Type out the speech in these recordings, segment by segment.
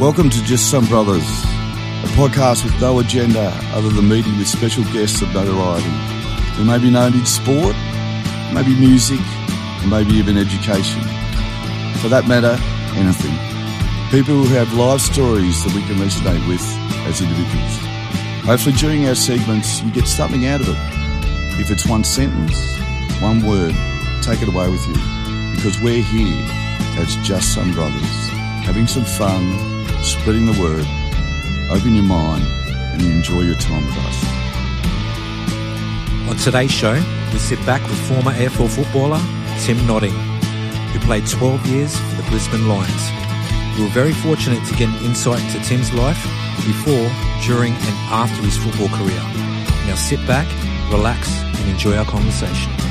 Welcome to Just Some Brothers, a podcast with no agenda other than meeting with special guests of notoriety. They may be known in sport, maybe music, maybe even education. For that matter, anything. People who have life stories that we can resonate with as individuals. Hopefully, during our segments, you get something out of it. If it's one sentence, one word, take it away with you. Because we're here as Just Some Brothers, having some fun, spreading the word. Open your mind and enjoy your time with us. On today's show, we sit back with former AFL footballer Tim Notting, who played 12 years for the Brisbane Lions. We were very fortunate to get an insight into Tim's life before, during, and after his football career. Now sit back, relax, and enjoy our conversation.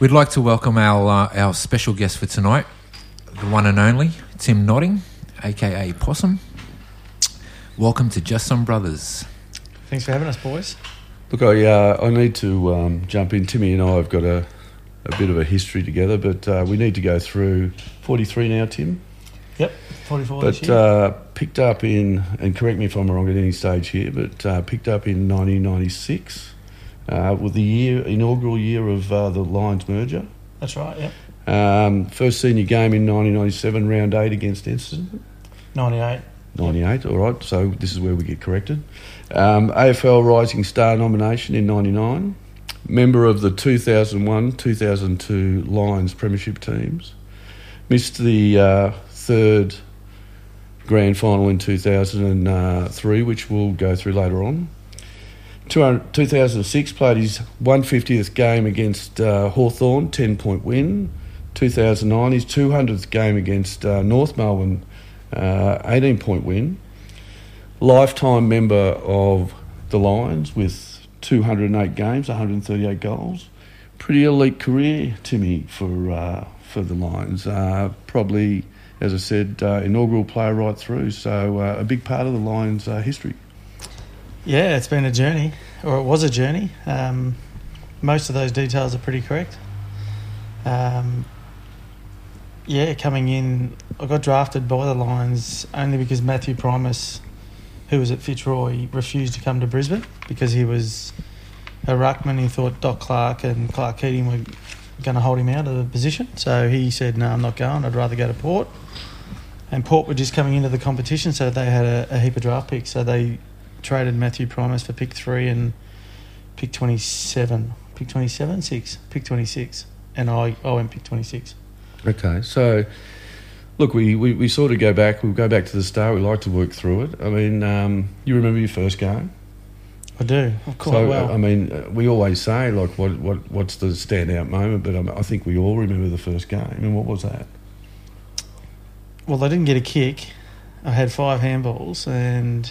We'd like to welcome our, uh, our special guest for tonight, the one and only Tim Notting, aka Possum. Welcome to Just Some Brothers. Thanks for having us, boys. Look, I uh, I need to um, jump in. Timmy and I have got a, a bit of a history together, but uh, we need to go through 43 now, Tim. Yep, 44 this But year. uh, picked up in, and correct me if I'm wrong at any stage here, but uh, picked up in 1996 uh, with the year inaugural year of uh, the Lions merger. That's right, yep. Um, first senior game in 1997, round eight against Essendon. 98. 98, all right, so this is where we get corrected. Um, AFL Rising Star nomination in 99. Member of the 2001 2002 Lions Premiership teams. Missed the uh, third grand final in 2003, which we'll go through later on. 200 2006 played his 150th game against uh, Hawthorn, 10 point win. 2009 his 200th game against uh, North Melbourne, uh, 18 point win. Lifetime member of the Lions with 208 games, 138 goals. Pretty elite career, Timmy, for uh, for the Lions. Uh, probably, as I said, uh, inaugural player right through. So a big part of the Lions' history. Yeah, it's been a journey, or it was a journey. Um, most of those details are pretty correct. Um, yeah, coming in, I got drafted by the Lions only because Matthew Primus, who was at Fitzroy, refused to come to Brisbane because he was a ruckman. He thought Doc Clark and Clark Keating were going to hold him out of the position. So he said, No, I'm not going. I'd rather go to Port. And Port were just coming into the competition, so they had a, a heap of draft picks. So they traded Matthew Primus for pick three and pick 27. Pick 27? Six. Pick 26. And I, I went pick 26. Okay, so look, we, we, we sort of go back. We'll go back to the start. We like to work through it. I mean, um, you remember your first game? I do, of course. So well, I mean, uh, we always say like, what what what's the standout moment? But um, I think we all remember the first game. And what was that? well, I didn't get a kick. I had five handballs and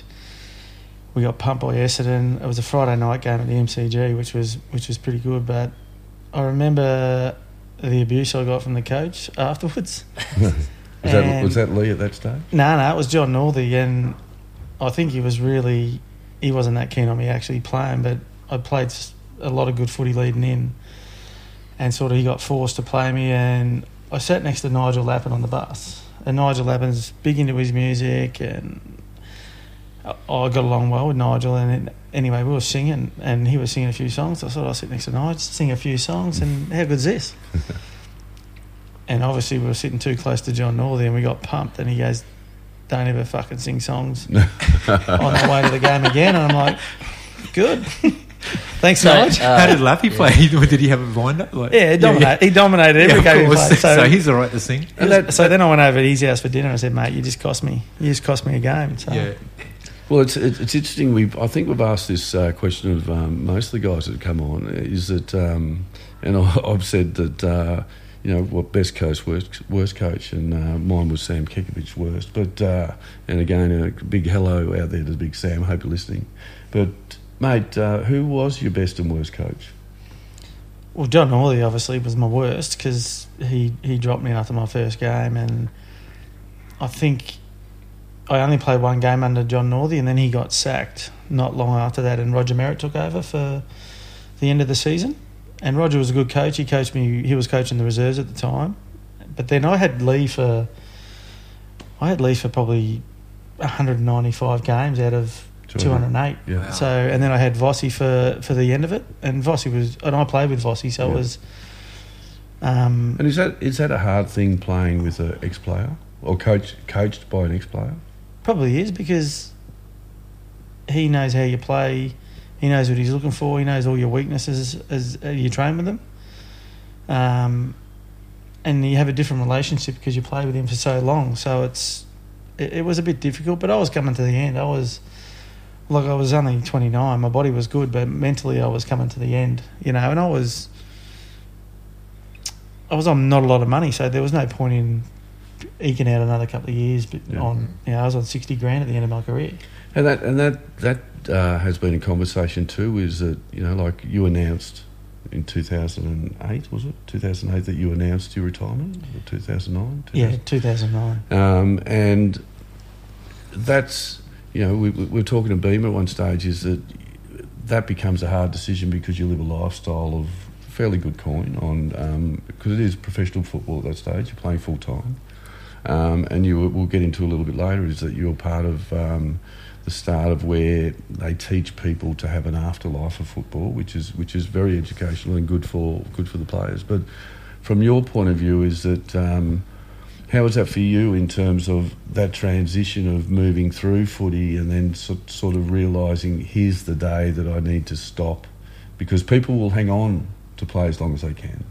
we got pumped by Essendon. It was a Friday night game at the MCG, which was which was pretty good. But I remember the abuse I got from the coach afterwards. Was that was that Leigh at that stage? No, no, it was John Northey, and I think he was really he wasn't that keen on me actually playing, but I played a lot of good footy leading in, and sort of he got forced to play me, and I sat next to Nigel Lappin on the bus, and Nigel Lappin's big into his music, and I I got along well with Nigel, and it, anyway, we were singing, and he was singing a few songs. I thought I'd sit next to Nigel, sing a few songs, and how good's this? And obviously, we were sitting too close to John Northey, and we got pumped. And he goes, "Don't ever fucking sing songs on the way to the game again." And I'm like, "Good, thanks, so, Nige." Uh, how did Lappy play? Did he have a wind-up? Like, yeah, he dominated. He dominated every of game he played. So, So, he's all right to sing. and that- so then I went over to his house for dinner. and I said, "Mate, you just cost me. You just cost me a game." So Yeah. Well, it's it's interesting. We've I think we've asked this uh, question of um, most of the guys that come on. Is that um, and I, I've said that uh, you know what best coach, worst, worst coach, and uh, mine was Sam Kekovich worst. But uh, and again, a big hello out there to Big Sam. Hope you're listening. But mate, uh, who was your best and worst coach? Well, John Northey obviously was my worst because he, he dropped me after my first game, and I think I only played one game under John Northey, and then he got sacked not long after that, and Roger Merrett took over for the end of the season. And Roger was a good coach. He coached me. He was coaching the reserves at the time. But then I had Leigh for. I had Leigh for probably 195 games out of 208. Yeah. So and then I had Vossi for, for the end of it, and Vossi was and I played with Vossi, so Yeah. it was. Um, And is that is that a hard thing playing with an ex player or coach coached by an ex player? Probably is because he knows how you play. He knows what he's looking for. He knows all your weaknesses as, as you train with him. Um, and you have a different relationship because you play with him for so long. So it's it, it was a bit difficult, but I was coming to the end. I was like I was only twenty nine. My body was good, but mentally I was coming to the end. You know, and I was I was on not a lot of money, so there was no point in eking out another couple of years. But Yeah. on you know, I was on sixty grand at the end of my career. And that and that that uh, has been a conversation too. Is that you know like you announced in two thousand and eight was it two thousand eight that you announced your retirement two thousand nine? Yeah, two thousand nine. Um, and that's, you know, we, we were talking to Beamer at one stage, is that that becomes a hard decision because you live a lifestyle of fairly good coin on, because it is professional football at that stage, you're playing full time. Um, and you we'll get into a little bit later is that you're part of um, the start of where they teach people to have an afterlife of football, which is which is very educational and good for good for the players. But from your point of view, is that um, how was that for you in terms of that transition of moving through footy and then so, sort of realising here's the day that I need to stop because people will hang on to play as long as they can.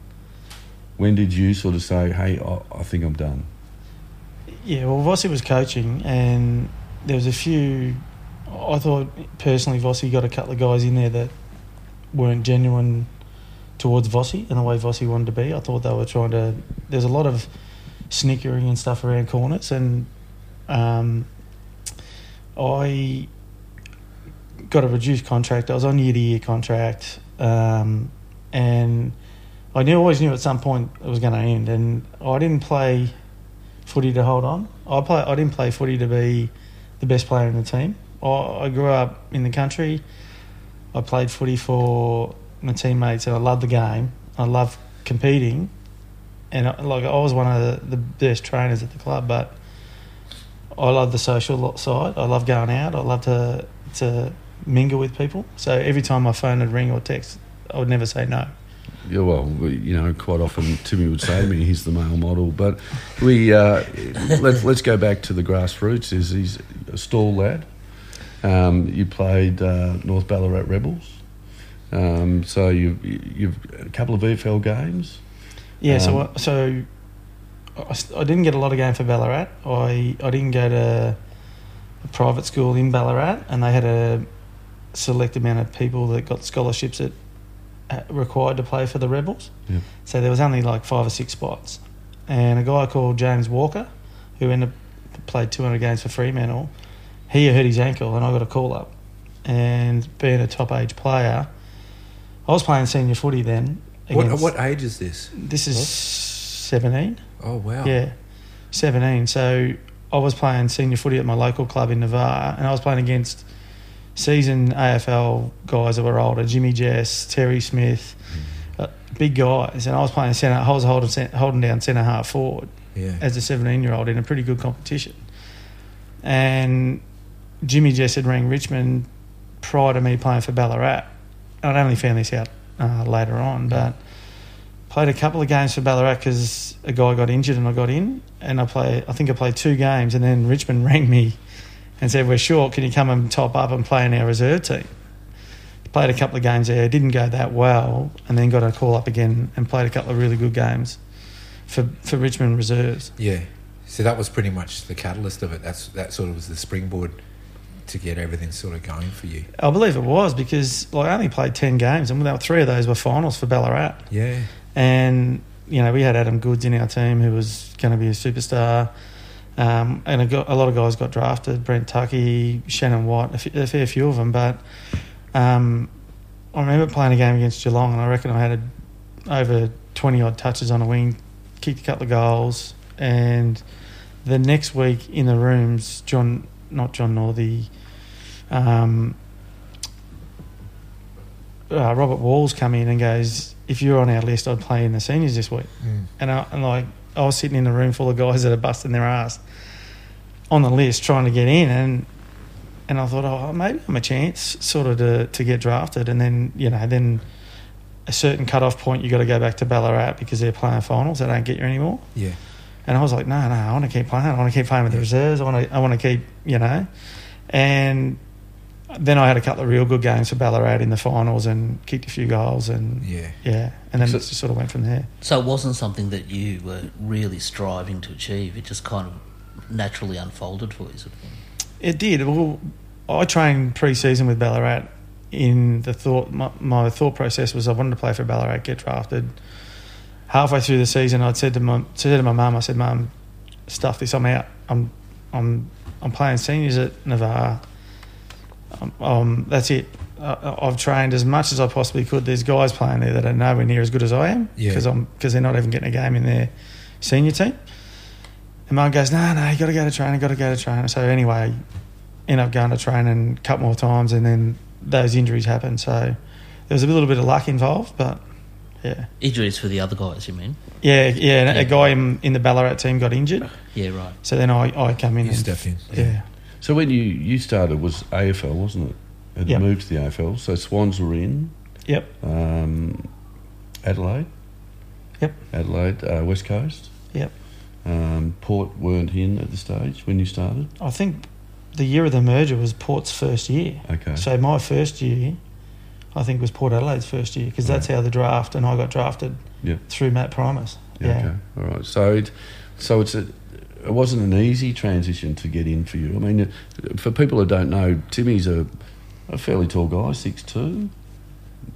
When did you sort of say, hey, I, I think I'm done? Yeah, well, Vossi was coaching, and there was a few. I thought personally, Vossi got a couple of guys in there that weren't genuine towards Vossi and the way Vossi wanted to be. I thought they were trying to. There's a lot of snickering and stuff around corners, and um, I got a reduced contract. I was on year to year contract, um, and I knew always knew at some point it was going to end. And I didn't play footy to hold on. I play. I didn't play footy to be the best player in the team. I, grew up in the country. I played footy for my teammates, and I loved the game. I loved competing, and I, like I was one of the, the best trainers at the club. But I love the social side. I love going out. I love to to mingle with people. So every time my phone would ring or text, I would never say no. Yeah, well, we- you know, quite often Timmy would say to me, "He's the male model." But we uh, let's let's go back to the grassroots. Is he's a stall lad? Um, you played uh, North Ballarat Rebels, um, so you've you've a couple of VFL games. Yeah, so Um, I- so I, I didn't get a lot of game for Ballarat. I I didn't go to a private school in Ballarat, and they had a select amount of people that got scholarships uh, Uh, required to play for the Rebels. Yeah. So there was only like five or six spots, and a guy called James Walker, who ended up played 200 games for Fremantle, he hurt his ankle, and I got a call up. And being a top age player, I was playing senior footy then. What, what age is this? This is 17. Oh, wow. Yeah, 17. So I was playing senior footy at my local club in Navarre, and I was playing against seasoned AFL guys that were older Jimmy Jess, Terry Smith, uh, big guys. And I was playing centre, I was holding, holding down centre half forward Yeah. as a 17 year old in a pretty good competition. And Jimmy Jess had rang Richmond prior to me playing for Ballarat. I'd only found this out uh, later on, but played a couple of games for Ballarat because a guy got injured and I got in. And I play, I think I played two games, and then Richmond rang me and said, "We're short. Can you come and top up and play in our reserve team?" Played a couple of games there. Didn't go that well, and then got a call up again and played a couple of really good games for for Richmond reserves. Yeah. So that was pretty much the catalyst of it. That's That sort of was the springboard to get everything sort of going for you. I believe it was because like, I only played ten games, and without three of those were finals for Ballarat. Yeah. And you know we had Adam Goodes in our team who was going to be a superstar, um, and a, go- a lot of guys got drafted. Brent Tucky, Shannon White, a, f- a fair few of them. But um, I remember playing a game against Geelong, and I reckon I had over twenty odd touches on a wing, kicked a couple of goals, and the next week in the rooms, John, not John Northey, um, uh, Robert Walls come in and goes, "If you're on our list, I'd play in the seniors this week." Mm. And, I, and like I was sitting in a room full of guys that are busting their ass on the list trying to get in, and and I thought, oh, maybe I'm a chance, sort of to to get drafted, and then you know then. A certain cut-off point, you got to go back to Ballarat because they're playing finals. They don't get you anymore. Yeah. And I was like, no, no, I want to keep playing. I want to keep playing with the reserves. I want to, I want to keep, you know. And then I had a couple of real good games for Ballarat in the finals and kicked a few goals and Yeah. yeah. And then So- it just sort of went from there. So it wasn't something that you were really striving to achieve. It just kind of naturally unfolded for you. Sort of. It did. Well, I trained pre-season with Ballarat. In the thought, my, my thought process was I wanted to play for Ballarat, get drafted. Halfway through the season, I'd said to my said to my mum, I said, "Mum, stuff this. I'm out. I'm I'm I'm playing seniors at Navarre. Um, um, that's it. I, I've trained as much as I possibly could. There's guys playing there that are nowhere near as good as I am Yeah. because I'm because they're not even getting a game in their senior team. And mum goes, no, no, you got to go to training, got to go to training. So anyway, end up going to training a couple more times, and then those injuries happen. So there was a little bit of luck involved, but yeah, Injuries for the other guys, you mean? yeah, yeah. Yeah. A guy in, in the Ballarat team got injured, Yeah, right. so then I, I come in You and stepped in. yeah. So when you, you started was AFL, wasn't it? It Yep. moved to the AFL. So Swans were in. Yep. Um, Adelaide. Yep. Adelaide, uh, West Coast. Yep. Um, Port weren't in at the stage when you started. I think the year of the merger was Port's first year. Okay. So my first year, I think, was Port Adelaide's first year because that's Right. how the draft and I got drafted Yeah. through Matt Primus. Yeah. Okay. All right. So it, so it's a, it wasn't an easy transition to get in for you. I mean, for people who don't know, Timmy's a, a fairly tall guy, six two.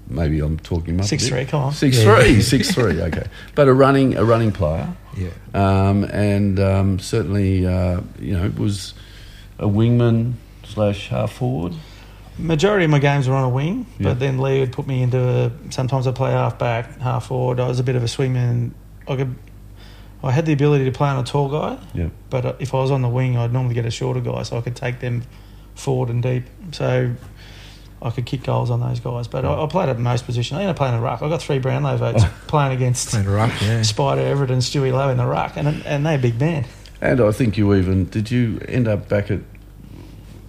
Maybe I'm talking a Six three, come on. Six Yeah. three, six three. Okay, but a running a running player, Yeah. um, and um, certainly uh, you know was a wingman slash half forward. Majority of my games were on a wing, Yeah. but then Leigh would put me into a, sometimes I play half back, half forward. I was a bit of a swingman. I could, I had the ability to play on a tall guy, Yeah. but uh, if I was on the wing, I'd normally get a shorter guy, so I could take them forward and deep. So I could kick goals on those guys. But I, I played at most positions. I ended up playing in the ruck. I got three Brownlow votes playing against Playing ruck, yeah. Spider Everitt and Stewie Loewe in the ruck, and and they're big men. And I think you even did you end up back at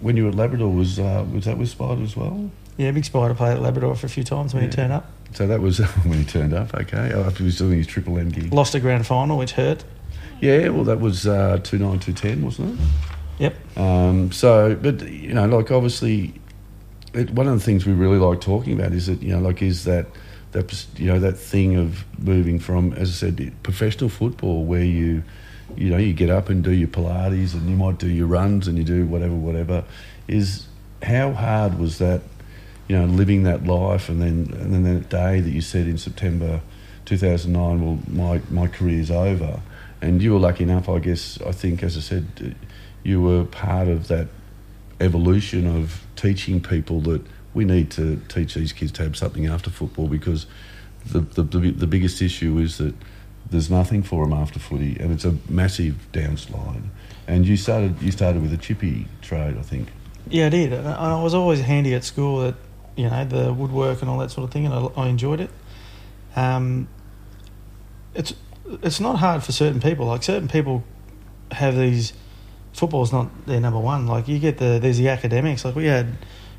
when you were at Labrador was uh, was that with Spider as well? Yeah, big Spider played at Labrador for a few times when Yeah. he turned up. So that was when he turned up. Okay, after he was doing his triple M gig. Lost a grand final, which hurt. Yeah, well that was uh, two nine two ten, wasn't it? Yep. Um, so, but you know, like obviously, it, one of the things we really like talking about is that you know, like, is that that you know that thing of moving from, as I said, professional football where you, you know, you get up and do your Pilates and you might do your runs and you do whatever, whatever. Is how hard was that? You know, living that life and then and then that day that you said in September 2009, well, my my career's over, and you were lucky enough, I guess. I think, as I said, you were part of that evolution of teaching people that we need to teach these kids to have something after football because the, the, the, the biggest issue is that there's nothing for them after footy and it's a massive downslide. And you started you started with a chippy trade, I think. Yeah, I did. I was always handy at school you know, the woodwork and all that sort of thing, and I, I enjoyed it. Um, it's it's not hard for certain people. Like certain people have these. Football's not their number one. Like you get the there's the academics. Like we had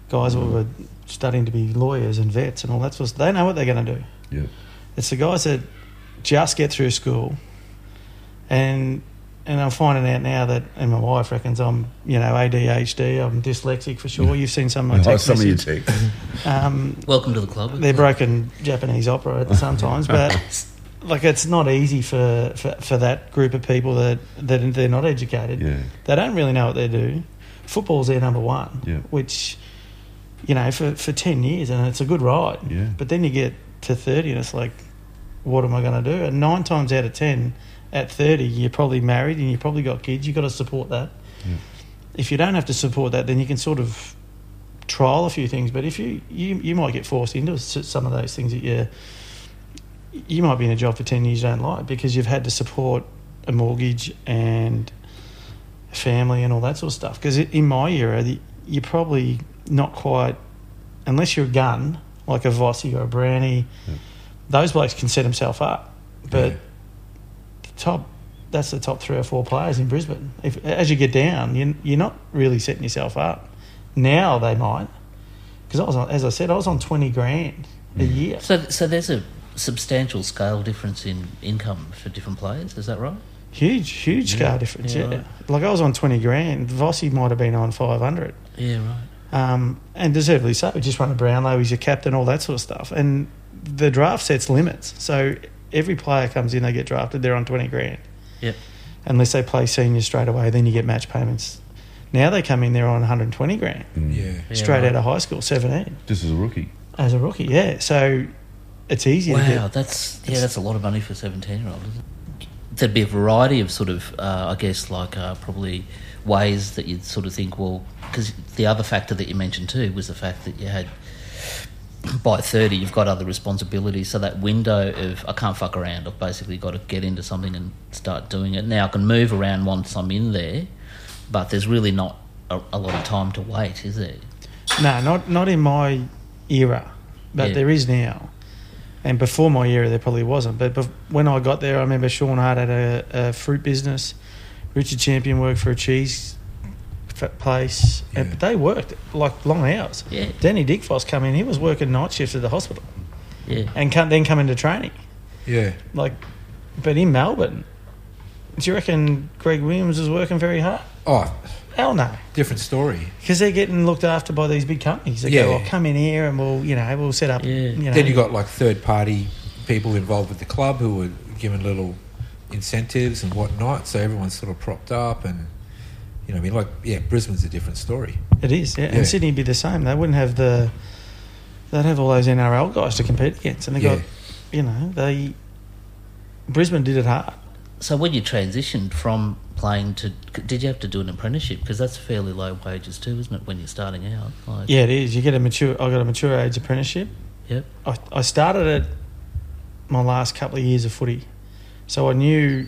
guys who were studying to be lawyers and vets and all that sort of. They know what they're going to do. Yeah. It's the guys that just get through school, and and I'm finding out now that, and my wife reckons I'm, you know, ADHD. I'm dyslexic for sure. You've seen some of my Oh, text some of your messages. texts. Um, Welcome to the club. they're broken Japanese opera at sometimes, but like it's not easy for, for, for that group of people that that they're not educated. Yeah. They don't really know what they do. Football's their number one, Yeah. which you know for for ten years, and it's a good ride. Yeah. But then you get to thirty, and it's like, what am I going to do? And nine times out of ten, at thirty, you're probably married and you've probably got kids. You have got to support that. Yeah. If you don't have to support that, then you can sort of trial a few things. But if you you, you might get forced into some of those things that you you might be in a job for ten years you don't like because you've had to support a mortgage and a family and all that sort of stuff. Because in my era, the- you're probably not quite, unless you're a gun, like a Vossi or a Brownie. Those blokes can set himself up, but Yeah. The top. That's the top three or four players in Brisbane. If as you get down, you, you're not really setting yourself up. Now they might, because I was on, as I said, I was on twenty grand a year. So, so there's a substantial scale difference in income for different players. Is that right? Huge, huge scale difference. Yeah, Yeah, right. like I was on twenty grand. Vossi might have been on five hundred. Yeah, right. um, and deservedly so. We just run a Brownlow, he's your captain, all that sort of stuff. And the draft sets limits. So every player comes in, they get drafted, they're on 20 grand. Yep. Unless they play senior straight away, then you get match payments. Now they come in, they're on 120 grand Yeah. Yeah, straight right. out of high school, 17, Just as a rookie. as a rookie. Yeah. So it's easy to Wow, get. that's yeah, that's a lot of money for a seventeen-year-old. There'd be a variety of sort of, uh, I guess, like uh, probably ways that you'd sort of think, well, because the other factor that you mentioned too was the fact that you had by thirty, you've got other responsibilities. So that window of I can't fuck around. I've basically got to get into something and start doing it. Now I can move around once I'm in there, but there's really not a, a lot of time to wait, is there? No, not, not in my era, but Yeah. there is now. And before my era, there probably wasn't. But bef- when I got there, I remember Shaun Hart had a, a fruit business. Richard Champion worked for a cheese f- place. And, but they worked like long hours. Yeah. Danny Dickfos come in, he was working night shifts at the hospital Yeah. and come, then come into training. Yeah. Like, But in Melbourne, do you reckon Greg Williams was working very hard? Oh, Hell no. different story. Because they're getting looked after by these big companies. They Yeah. go, oh, come in here and we'll, you know, we'll set up. Yeah. You know, Then you got like third party people involved with the club who were given little incentives and whatnot. So everyone's sort of propped up and. You know, I mean, like, yeah, Brisbane's a different story. It is, yeah. Yeah. And Sydney'd be the same. They wouldn't have the. They'd have all those NRL guys to compete against, and they Yeah. got, you know, they. Brisbane did it hard. So when you transitioned from playing to, did you have to do an apprenticeship? Because that's fairly low wages too, isn't it? When you're starting out, like, Yeah, it is. You get a mature. I got a mature age apprenticeship. Yep. I, I started it my last couple of years of footy, so I knew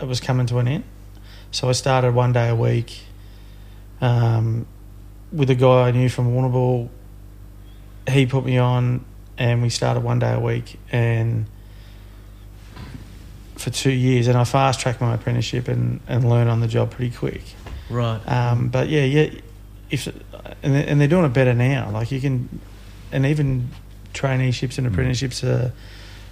it was coming to an end. So I started one day a week um, with a guy I knew from Warrnambool. He put me on, and we started one day a week, and for two years, and I fast tracked my apprenticeship and, and learned on the job pretty quick. Right. Um, but yeah, yeah, if and they're, and they're doing it better now. Like you can, and even traineeships and apprenticeships are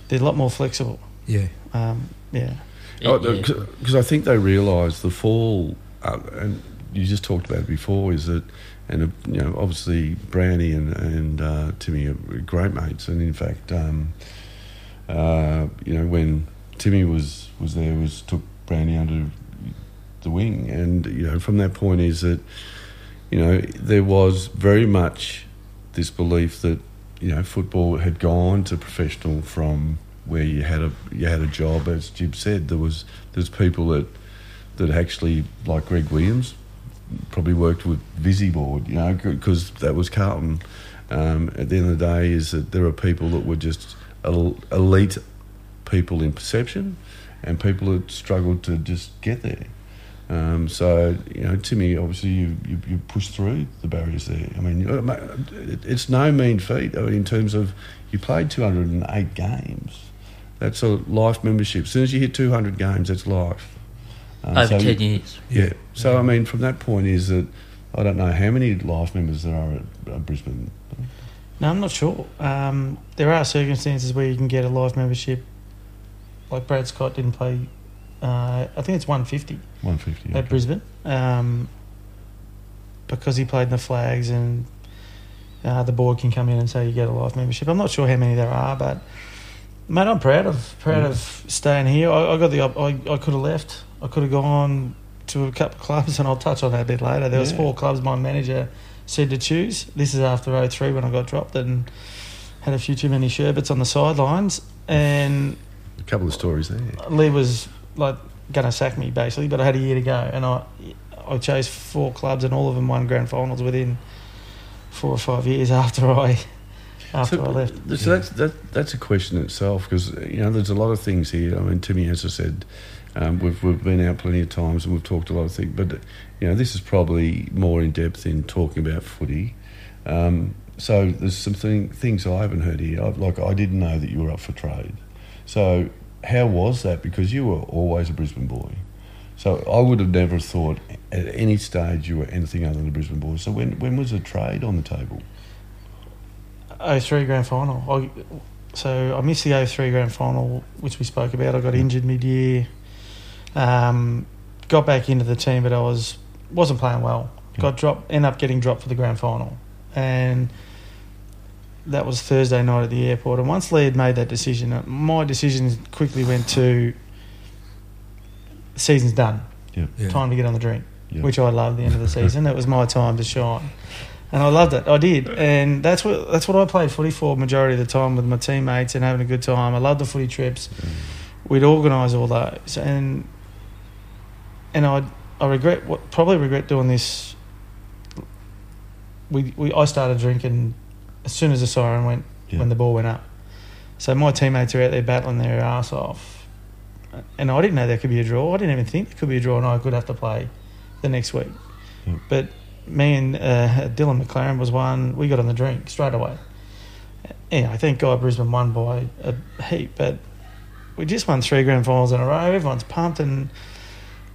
they're a lot more flexible. Yeah. Um, yeah, Yeah, yeah. Because Oh, I think they realise the fall, uh, and you just talked about it before, is that, and uh, you know, obviously Brownie and and uh, Timmy are great mates, and in fact, um, uh, you know, when Timmy was was there, was took Brownie under the wing, and you know, from that point is that, you know, there was very much this belief that you know football had gone to professional from where you had a you had a job as Jib said there was there's people that that actually like Greg Williams probably worked with Visy Board you know because that was Carlton um, at the end of the day is that there are people that were just elite people in perception and people that struggled to just get there um, so you know, Timmy, obviously you, you you push through the barriers there. I mean, uh, it's no mean feat I mean, in terms of you played 208 games. That's a life membership. As soon as you hit 200 games, that's life. Um, Over so you- ten years. Yeah. So I mean, from that point is that I don't know how many life members there are at uh, Brisbane. no, I'm not sure. Um, there are circumstances where you can get a life membership. Like Brad Scott didn't play. Uh, I think it's 150 150. at okay. Brisbane um, because he played in the flags and uh, the board can come in and say you get a life membership. I'm not sure how many there are, but mate, I'm proud of proud of staying here. I, I got the I, I could have left. I could have gone to a couple of clubs, and I'll touch on that a bit later. There was four clubs my manager said to choose. This is after 03 when I got dropped and had a few too many sherbets on the sidelines, and A couple of stories there. Leigh was like going to sack me basically, but I had a year to go, and I I chose four clubs, and all of them won grand finals within four or five years after I after I left. So that's that, that's a question itself because you know there's a lot of things here. I mean, Timmy, as I said, um, we've we've been out plenty of times and we've talked a lot of things, but you know this is probably more in depth in talking about footy. Um, so there's some thing, things I haven't heard here. I've, like I didn't know that you were up for trade. So how was that? Because you were always a Brisbane boy. So I would have never thought at any stage you were anything other than a Brisbane boy. So when when was a trade on the table? 03 grand final. I, so I missed the 03 grand final, which we spoke about. I got injured mid year. Um, got back into the team, but I was wasn't playing well. Got dropped. Ended up getting dropped for the grand final, and that was Thursday night at the airport. And once Leigh had made that decision, uh, my decision quickly went to season's done. Yeah. Yeah. Time to get on the drink, Yeah. which I love. The end of the season, it was my time to shine, and I loved it. I did, and that's what that's what I played footy for majority of the time with my teammates and having a good time. I loved the footy trips. We'd organise all those, and and I I regret what probably regret doing this. We, we I started drinking as soon as the siren went Yeah. when the ball went up. So my teammates are out there battling their ass off, and I didn't know there could be a draw. I didn't even think there could be a draw, and I could have to play the next week. Yeah. But me and uh, Dylan McLaren was one. We got on the drink straight away. Yeah, I think God Brisbane won by a heap, but we just won three grand finals in a row. Everyone's pumped, and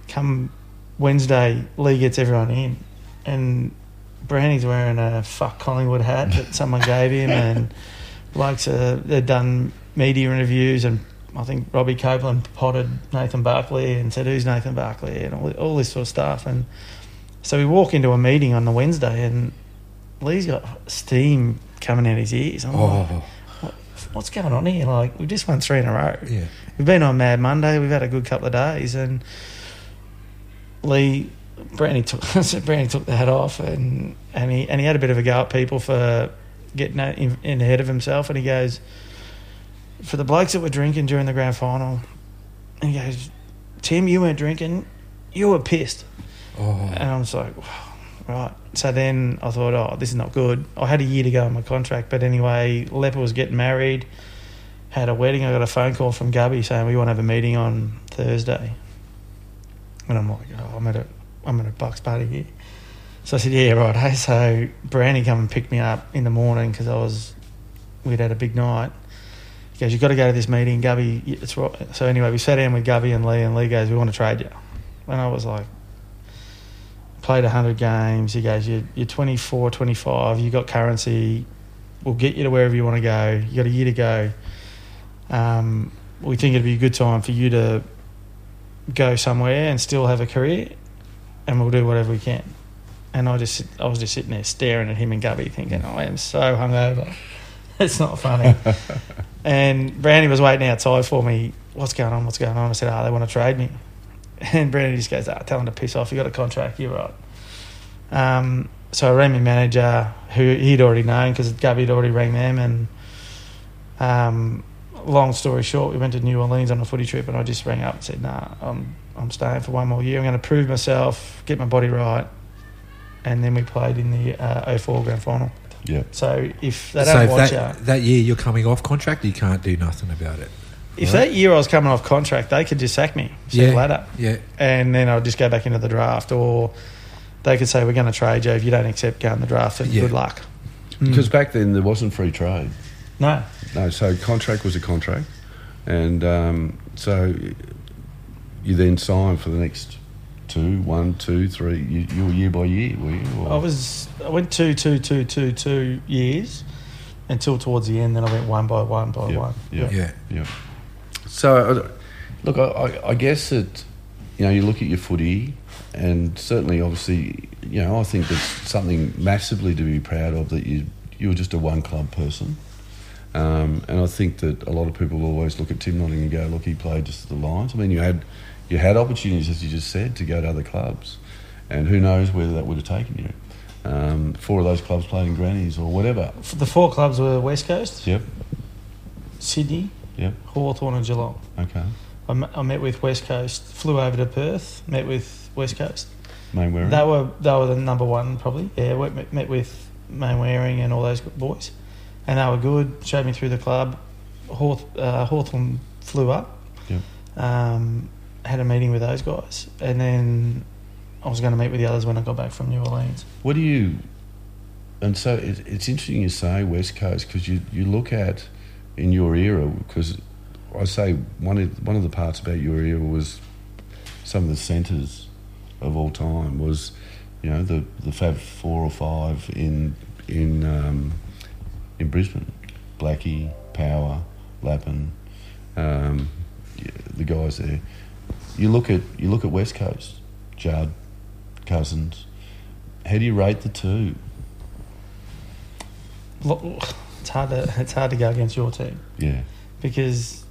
come Wednesday, Leigh gets everyone in, and Brownie's wearing a fuck Collingwood hat that someone gave him, and blokes uh, they'd done media interviews, and I think Robbie Copeland potted Nathan Buckley and said, "Who's Nathan Buckley?" and all, all this sort of stuff, and so we walk into a meeting on the Wednesday, and Leigh's got steam coming out his ears. I'm like, Oh, what, what's going on here? Like, we just won three in a row. yeah. We've been on Mad Monday. We've had a good couple of days, and Leigh Brandy took Brandy took the hat off, and and he and he had a bit of a go at people for getting in, in ahead of himself, and he goes for the blokes that were drinking during the grand final. And he goes, Tim, you weren't drinking, you were pissed, Oh, and I'm just like, right. So then I thought, oh, this is not good. I had a year to go on my contract, but anyway, Leper was getting married, had a wedding. I got a phone call from Gubby saying we want to have a meeting on Thursday, and I'm like, oh, I'm at a I'm at a Bucks party here. So I said, yeah, right. Hey, so Brandy come and picked me up in the morning because I was we'd had a big night. He goes, you've got to go to this meeting, Gubby. It's right. So anyway, we sat down with Gubby and Leigh, and Leigh goes, we want to trade you, and I was like played 100 games. He goes, you're, you're 24, 25, you've got currency. We'll get you to wherever you want to go. You've got a year to go. Um, we think it'd be a good time for you to go somewhere and still have a career, and we'll do whatever we can. And I just, I was just sitting there staring at him and Gubby, thinking, I am so hungover. It's not funny. and Brandy was waiting outside for me. What's going on? What's going on? I said, Oh, they want to trade me. And Brandy just goes, ah, tell him to piss off. You got a contract. You're right. Um, so I rang my manager, who he'd already known because Gabby had already rang them. And um, long story short, we went to New Orleans on a footy trip, and I just rang up and said, "Nah, I'm I'm staying for one more year. I'm going to prove myself, get my body right." And then we played in the uh, 04 grand final. Yeah. So if they don't if watch that, you, that year you're coming off contract, you can't do nothing about it. If right. that year I was coming off contract, they could just sack me, sack Yeah. ladder. Yeah, and then I'd just go back into the draft, or they could say we're going to trade you if you don't accept going the draft. And Yeah. good luck. Because back then there wasn't free trade. No, No, so contract was a contract, and um, so you then signed for the next two, one, two, three. You, you were year by year, were you? Or- I was I went two, two, two, two, two years until towards the end. Then I went one by one by Yeah, one. yeah. yeah. Yeah. So, uh, look, I, I, I guess that you know you look at your footy, and certainly, obviously, you know, I think there's something massively to be proud of that you you were just a one club person. Um, and I think that a lot of people always look at Tim Notting and go, "Look, he played just at the Lions." I mean, you had you had opportunities, as you just said, to go to other clubs, and who knows whether that would have taken you. Um, four of those clubs played in grannies or whatever. The four clubs were West Coast, Yep, Sydney, yep, Hawthorn, and Geelong. okay. I, m- I met with West Coast, flew over to Perth, met with West Coast. Mainwaring. They were they were the number one probably. Yeah, we met, met with Mainwaring and all those boys, and they were good. Showed me through the club. Hawth, uh, Hawthorn flew up. Yep. Um, had a meeting with those guys, and then I was going to meet with the others when I got back from New Orleans. What do you and so it, it's interesting you say West Coast because you, you look at in your era because I say one of one of the parts about your era was some of the centres of all time was you know the the Fab Four or Five in in um, in Brisbane, Blackie, Power, Lappin, um, the guys there. You look at you look at West Coast, Judd, Cousins. How do you rate the two? Lo- It's hard to it's hard to go against your team Yeah, because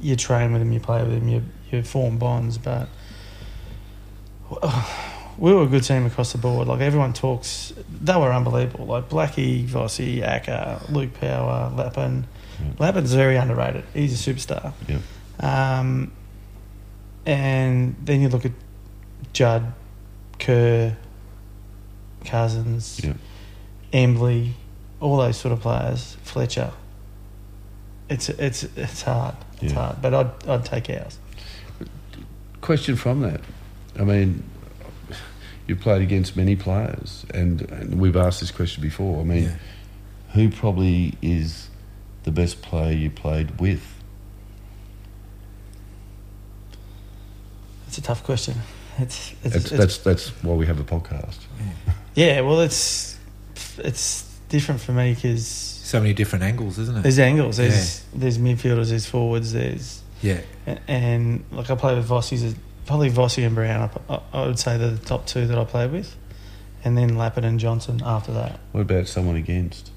you train with them, you play with them, you you form bonds. But we were a good team across the board. Like everyone talks, they were unbelievable. Like Blackie, Vossi, Acker, Luke Power, Lappin. Yeah. Lappin's very underrated. He's a superstar. yeah, Um, and then you look at Judd, Kerr, Cousins, yeah. Embley, all those sort of players, Fletcher. It's it's it's hard. It's Yeah. hard, but I'd I'd take ours. Question from that. I mean, you've played against many players, and, and we've asked this question before. I mean, Yeah. who probably is the best player you played with? It's a tough question. It's it's, That's, it's that's that's why we have a podcast. yeah. Well, it's it's different for me because So many different angles, isn't it? there's angles. There's there's midfielders. There's forwards. There's yeah. and, and like I play with Vossi's probably Vossi and Brown. I, uh, I would say they're the top two that I played with, and then Lappin and Johnson after that. What about someone against?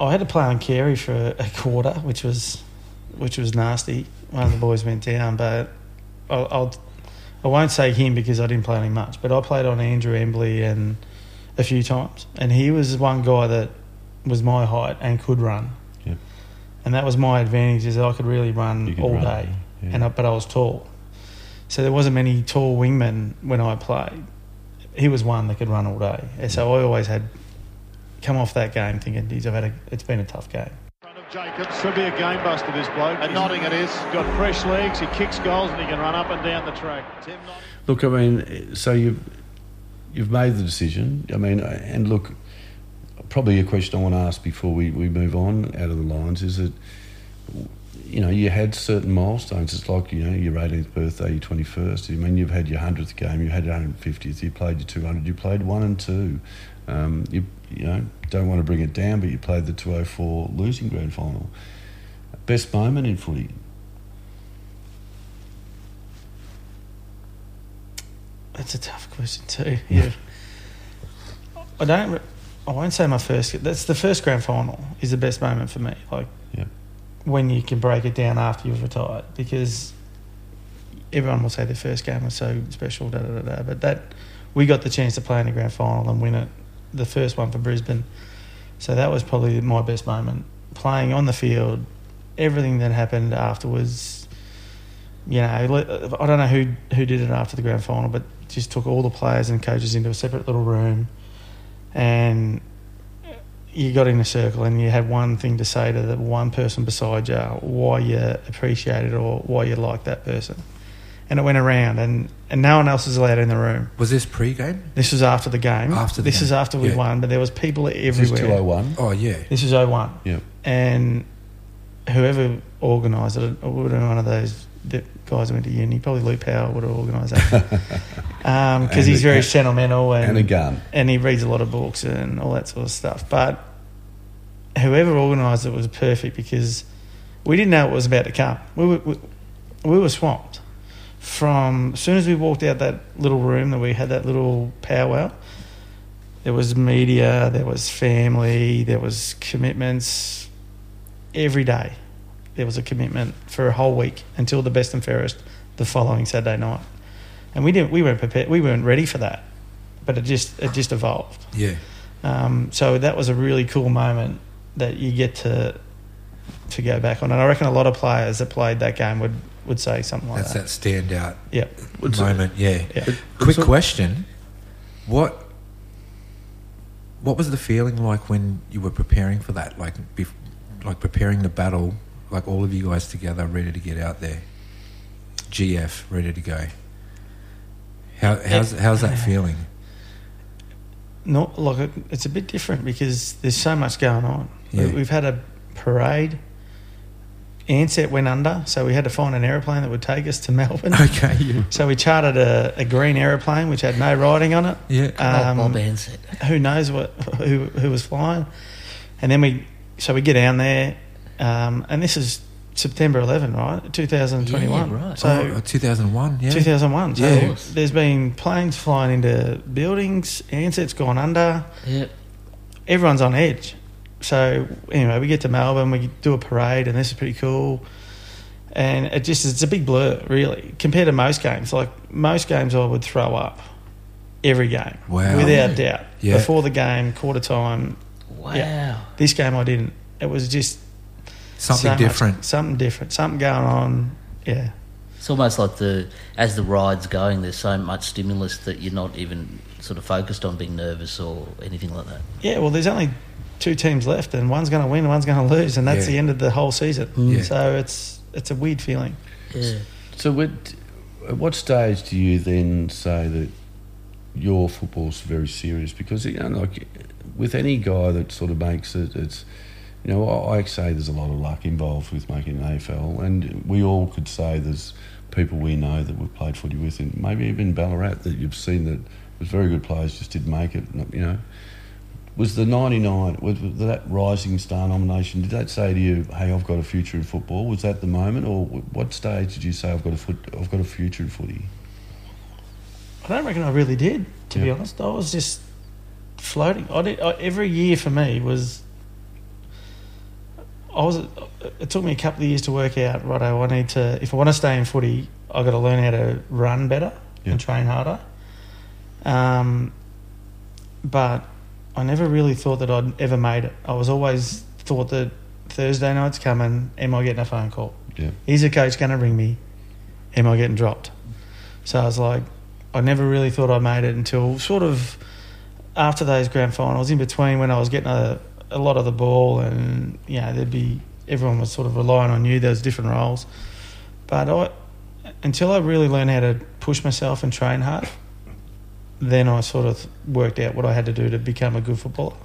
I had to play on Carey for a, a quarter, which was which was nasty. One of the boys went down, but I'll, I'll I won't say him because I didn't play on him much. But I played on Andrew Embley and a few times, and he was one guy that was my height and could run. Yeah. And that was my advantage is that I could really run could all run, day, yeah. and I, but I was tall, so there wasn't many tall wingmen when I played. He was one that could run all day, and so I always had come off that game thinking, "Geez, I've had a, it's been a tough game." front of Jacobs. Should be a game buster, this bloke. And Notting it is. Got fresh legs, he kicks goals and he can run up and down the track. Tim Notting. Look, I mean, so you've you've made the decision. I mean, and look, probably a question I want to ask before we, we move on out of the lines is that you know you had certain milestones. It's like you know your 18th birthday, your 21st. I mean, you've had your 100th game, you had your 150th, you played your 200, you played one and two. Um, you you know don't want to bring it down, but you played the 204 losing grand final. Best moment in footy. That's a tough question too. Yeah, I don't. I won't say my first. That's the first grand final is the best moment for me. Like Yeah. when you can break it down after you've retired, because everyone will say their first game was so special. Da da da da. But that we got the chance to play in the grand final and win it, the first one for Brisbane. So that was probably my best moment. Playing on the field, everything that happened afterwards. You know, I don't know who who did it after the grand final, but just took all the players and coaches into a separate little room, and you got in a circle and you had one thing to say to the one person beside you, why you appreciate it or why you like that person, and it went around, and and no one else was allowed in the room. Was this pre-game? This was after the game. After the this game. is after we Yeah. won, but there was people Is this everywhere. 201? Oh yeah. This is 01. Yeah. And whoever organised it, it would have been one of those the guys who went to uni. Probably Luke Power would have organised that. Um, because And he's very sentimental and, And a gun. and he reads a lot of books and all that sort of stuff. But whoever organised it was perfect because we didn't know what was about to come. We were, we, we were swamped. From as soon as we walked out that little room that we had that little powwow, there was media, there was family, there was commitments. Every day, there was a commitment for a whole week until the best and fairest the following Saturday night, and we didn't. We weren't prepared. We weren't ready for that, but it just it just evolved. Yeah. Um, so that was a really cool moment that you get to to go back on, and I reckon a lot of players that played that game would would say something like That's that. That's that standout Yep. Moment. Yeah. Yeah. Quick so- question: What what was the feeling like when you were preparing for that? Like, bef- like preparing the battle, like all of you guys together, ready to get out there. GF, ready to go. How how's how's that feeling? not like it- it's a bit different because there's so much going on. We- Yeah. We've had a parade. Ansett went under, so we had to find an aeroplane that would take us to Melbourne. Okay. Yeah. So we chartered a, a green aeroplane which had no writing on it. Yeah. Um, Bob Ansett. who knows what who who was flying, and then we so we get down there, um, and this is September 11, right, 2021. Yeah, right. So oh, 2001. Yeah. 2001. So Yeah. there's been planes flying into buildings. Ansett's gone under. Yeah. Everyone's on edge. So anyway, we get to Melbourne. We do a parade, and this is pretty cool. And it just it's a big blur, really, compared to most games. Like most games, I would throw up every game, Wow. without doubt. Yeah. Before the game, quarter time. Wow. Yeah. This game, I didn't. It was just Something so much- different. something different. Something going on. Yeah. It's almost like the as the ride's going, there's so much stimulus that you're not even sort of focused on being nervous or anything like that. Yeah, well, there's only two teams left, and one's going to win, and one's going to lose, and that's Yeah. the end of the whole season. Mm. Yeah. So it's it's a weird feeling. Yeah. So, what, at what stage do you then say that your football's very serious? Because you know, like with any guy that sort of makes it, it's you know, I, I say there's a lot of luck involved with making an AFL, and we all could say there's people we know that we've played footy with, and maybe even Ballarat that you've seen that was very good players just didn't make it. You know, was the '99 was that Rising Star nomination? Did that say to you, "Hey, I've got a future in football"? Was that the moment, or what stage did you say, "I've got a foot, I've got a future in footy"? I don't reckon I really did, to be honest. I was just floating. I did I, every year for me was. I was. It took me a couple of years to work out. Right, I need to. If I want to stay in footy, I've got to learn how to run better Yeah. and train harder. Um, but I never really thought that I'd ever made it. I was always thought that Thursday night's coming. Am I getting a phone call? Yeah, is a coach going to ring me? Am I getting dropped? So I was like, I never really thought I made it until sort of after those grand finals, in between when I was getting a, a lot of the ball and, you know, there'd be, everyone was sort of relying on you, there was different roles. But I, until I really learned how to push myself and train hard, then I sort of worked out what I had to do to become a good footballer.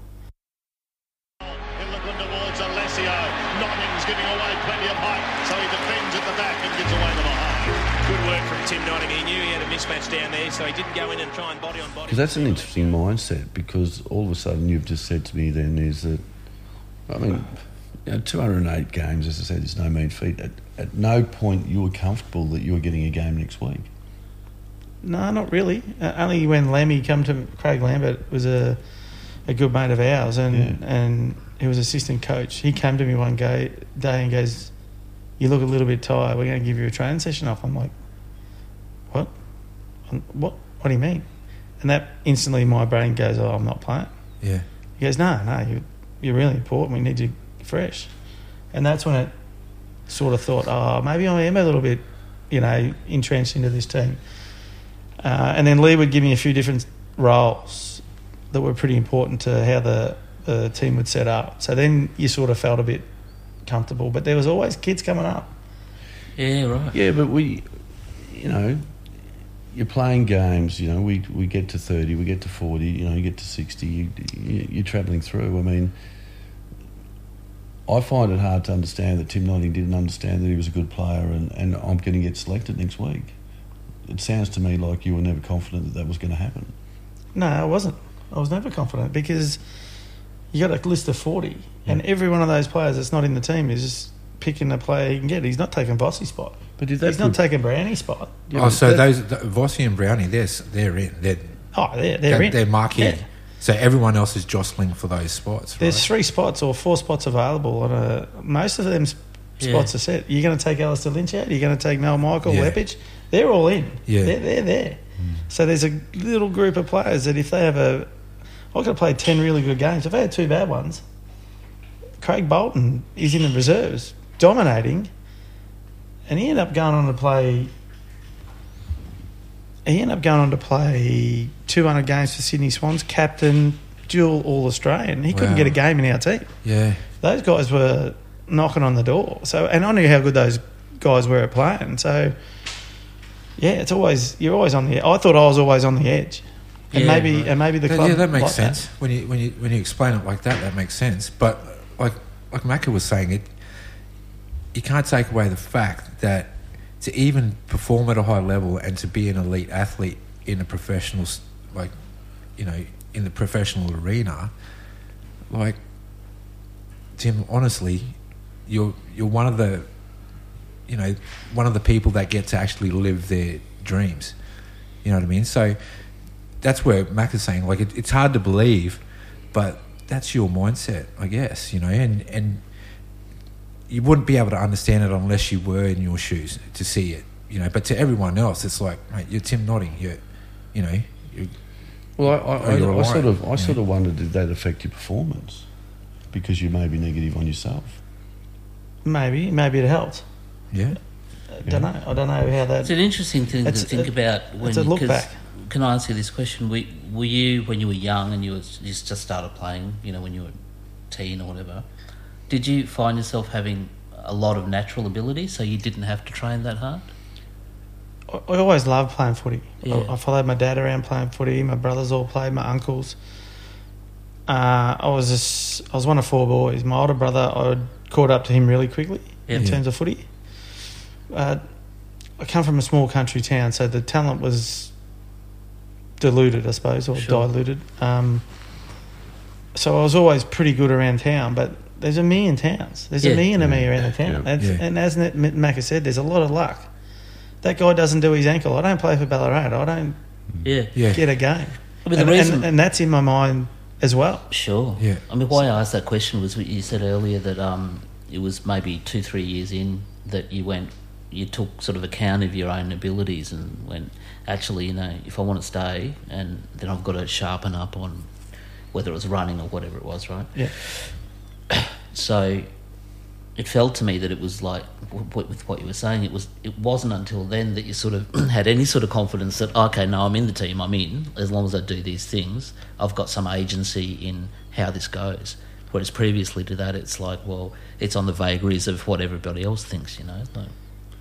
So he didn't go in and try and body on body. because that's an interesting mindset. Because all of a sudden, you've just said to me then is that, I mean, you know, 208 games, as I said, is no mean feat. At, at no point you were comfortable that you were getting a game next week. No, not really. Uh, only when Lemmy come to Craig Lambert was a a good mate of ours, and Yeah. and he was assistant coach. He came to me one day, day and goes, "You look a little bit tired. We're going to give you a training session off." I'm like, "What? What? What do you mean?" And that instantly my brain goes, "Oh, I'm not playing." Yeah. He goes, "No, no, you you're really important. We need you fresh." And that's when it sort of thought, "Oh, maybe I am a little bit, you know, entrenched into this team." Uh, and then Leigh would give me a few different roles that were pretty important to how the, the team would set up. So then you sort of felt a bit comfortable. But there was always kids coming up. Yeah, right. Yeah, but we, you know, you're playing games. You know, we we get to 30, we get to 40, you know, you get to 60. You, you, you're travelling through. I mean. I find it hard to understand that Tim Notting didn't understand that he was a good player and, and I'm going to get selected next week. It sounds to me like you were never confident that that was going to happen. No, I wasn't. I was never confident because you got a list of 40, and every one of those players that's not in the team is just picking a player he can get. He's not taking Vossi's spot. But did that He's not put- taking Brownie's spot. Oh, so those the, Vossi and Brownie, they're s- they're in. They're Oh, they're, they're they're, in. they're marquee. Yeah. So everyone else is jostling for those spots. There's right? three spots or four spots available, and uh, most of them s- Yeah. spots are set. You're going to take Alastair Lynch out. You're going to take Noel Michael, Yeah. Leppitsch. They're all in. Yeah. They're, they're there. So there's a little group of players that if they have a... I could have played 10 really good games. If I had two bad ones, Craig Bolton is in the reserves, dominating, and he ended up going on to play... He ended up going on to play 200 games for Sydney Swans, captain, dual All Australian. He couldn't Wow. get a game in our team Yeah. those guys were knocking on the door. So, and I knew how good those guys were at playing. So, yeah, it's always you're always on the. I thought I was always on the edge. And Yeah, maybe right. and maybe the That- club yeah, that makes sense when you when you when you explain it like that. That makes sense. But like like Macca was saying, it you can't take away the fact that to even perform at a high level and to be an elite athlete in a professional like you know in the professional arena, like Tim, honestly, you're you're one of the you know one of the people that get to actually live their dreams. You know what I mean? So that's where Mac is saying like it, it's hard to believe, but that's your mindset, I guess. You know, and and you wouldn't be able to understand it unless you were in your shoes to see it. You know, but to everyone else, it's like, mate, you're Tim Notting. You're, you know, you're, Well, I, I, you're I, I sort of, I Yeah. sort of wondered did that affect your performance because you may be negative on yourself. Maybe maybe it helped. yeah, I don't know. I don't know how that. It's an interesting thing It's- to think it- about when it's a look 'cause- back. Can I ask you this question? Were, were you when you were young and you was you just started playing? You know, when you were teen or whatever, did you find yourself having a lot of natural ability, so you didn't have to train that hard? I I always loved playing footy. Yeah. I, I followed my dad around playing footy. My brothers all played. My uncles. Uh, I was just, I was one of four boys. My older brother, I caught up to him really quickly in terms of footy. Uh, I come from a small country town, so the talent was diluted, I suppose, or Sure. diluted. Um, so I was always pretty good around town, but there's a million towns. There's Yeah. a million of me around the town. Yeah. That's, Yeah. And as Net- Macca said, there's a lot of luck. That guy doesn't do his ankle. I don't play for Ballarat. I don't Yeah, yeah, get a game. I mean, the and, reason- and, and that's in my mind as well. Sure. Yeah. I mean, why I asked that question was what you said earlier that um, it was maybe two, three years in that you went, you took sort of account of your own abilities and went, actually, you know, if I want to stay, and then I've got to sharpen up on whether it was running or whatever it was, right? Yeah. So it felt to me that it was like with what you were saying. It was. It wasn't until then that you sort of had any sort of confidence that okay, no, I'm in the team. I'm in as long as I do these things. I've got some agency in how this goes. Whereas previously to that, it's like, well, it's on the vagaries of what everybody else thinks. You know, like,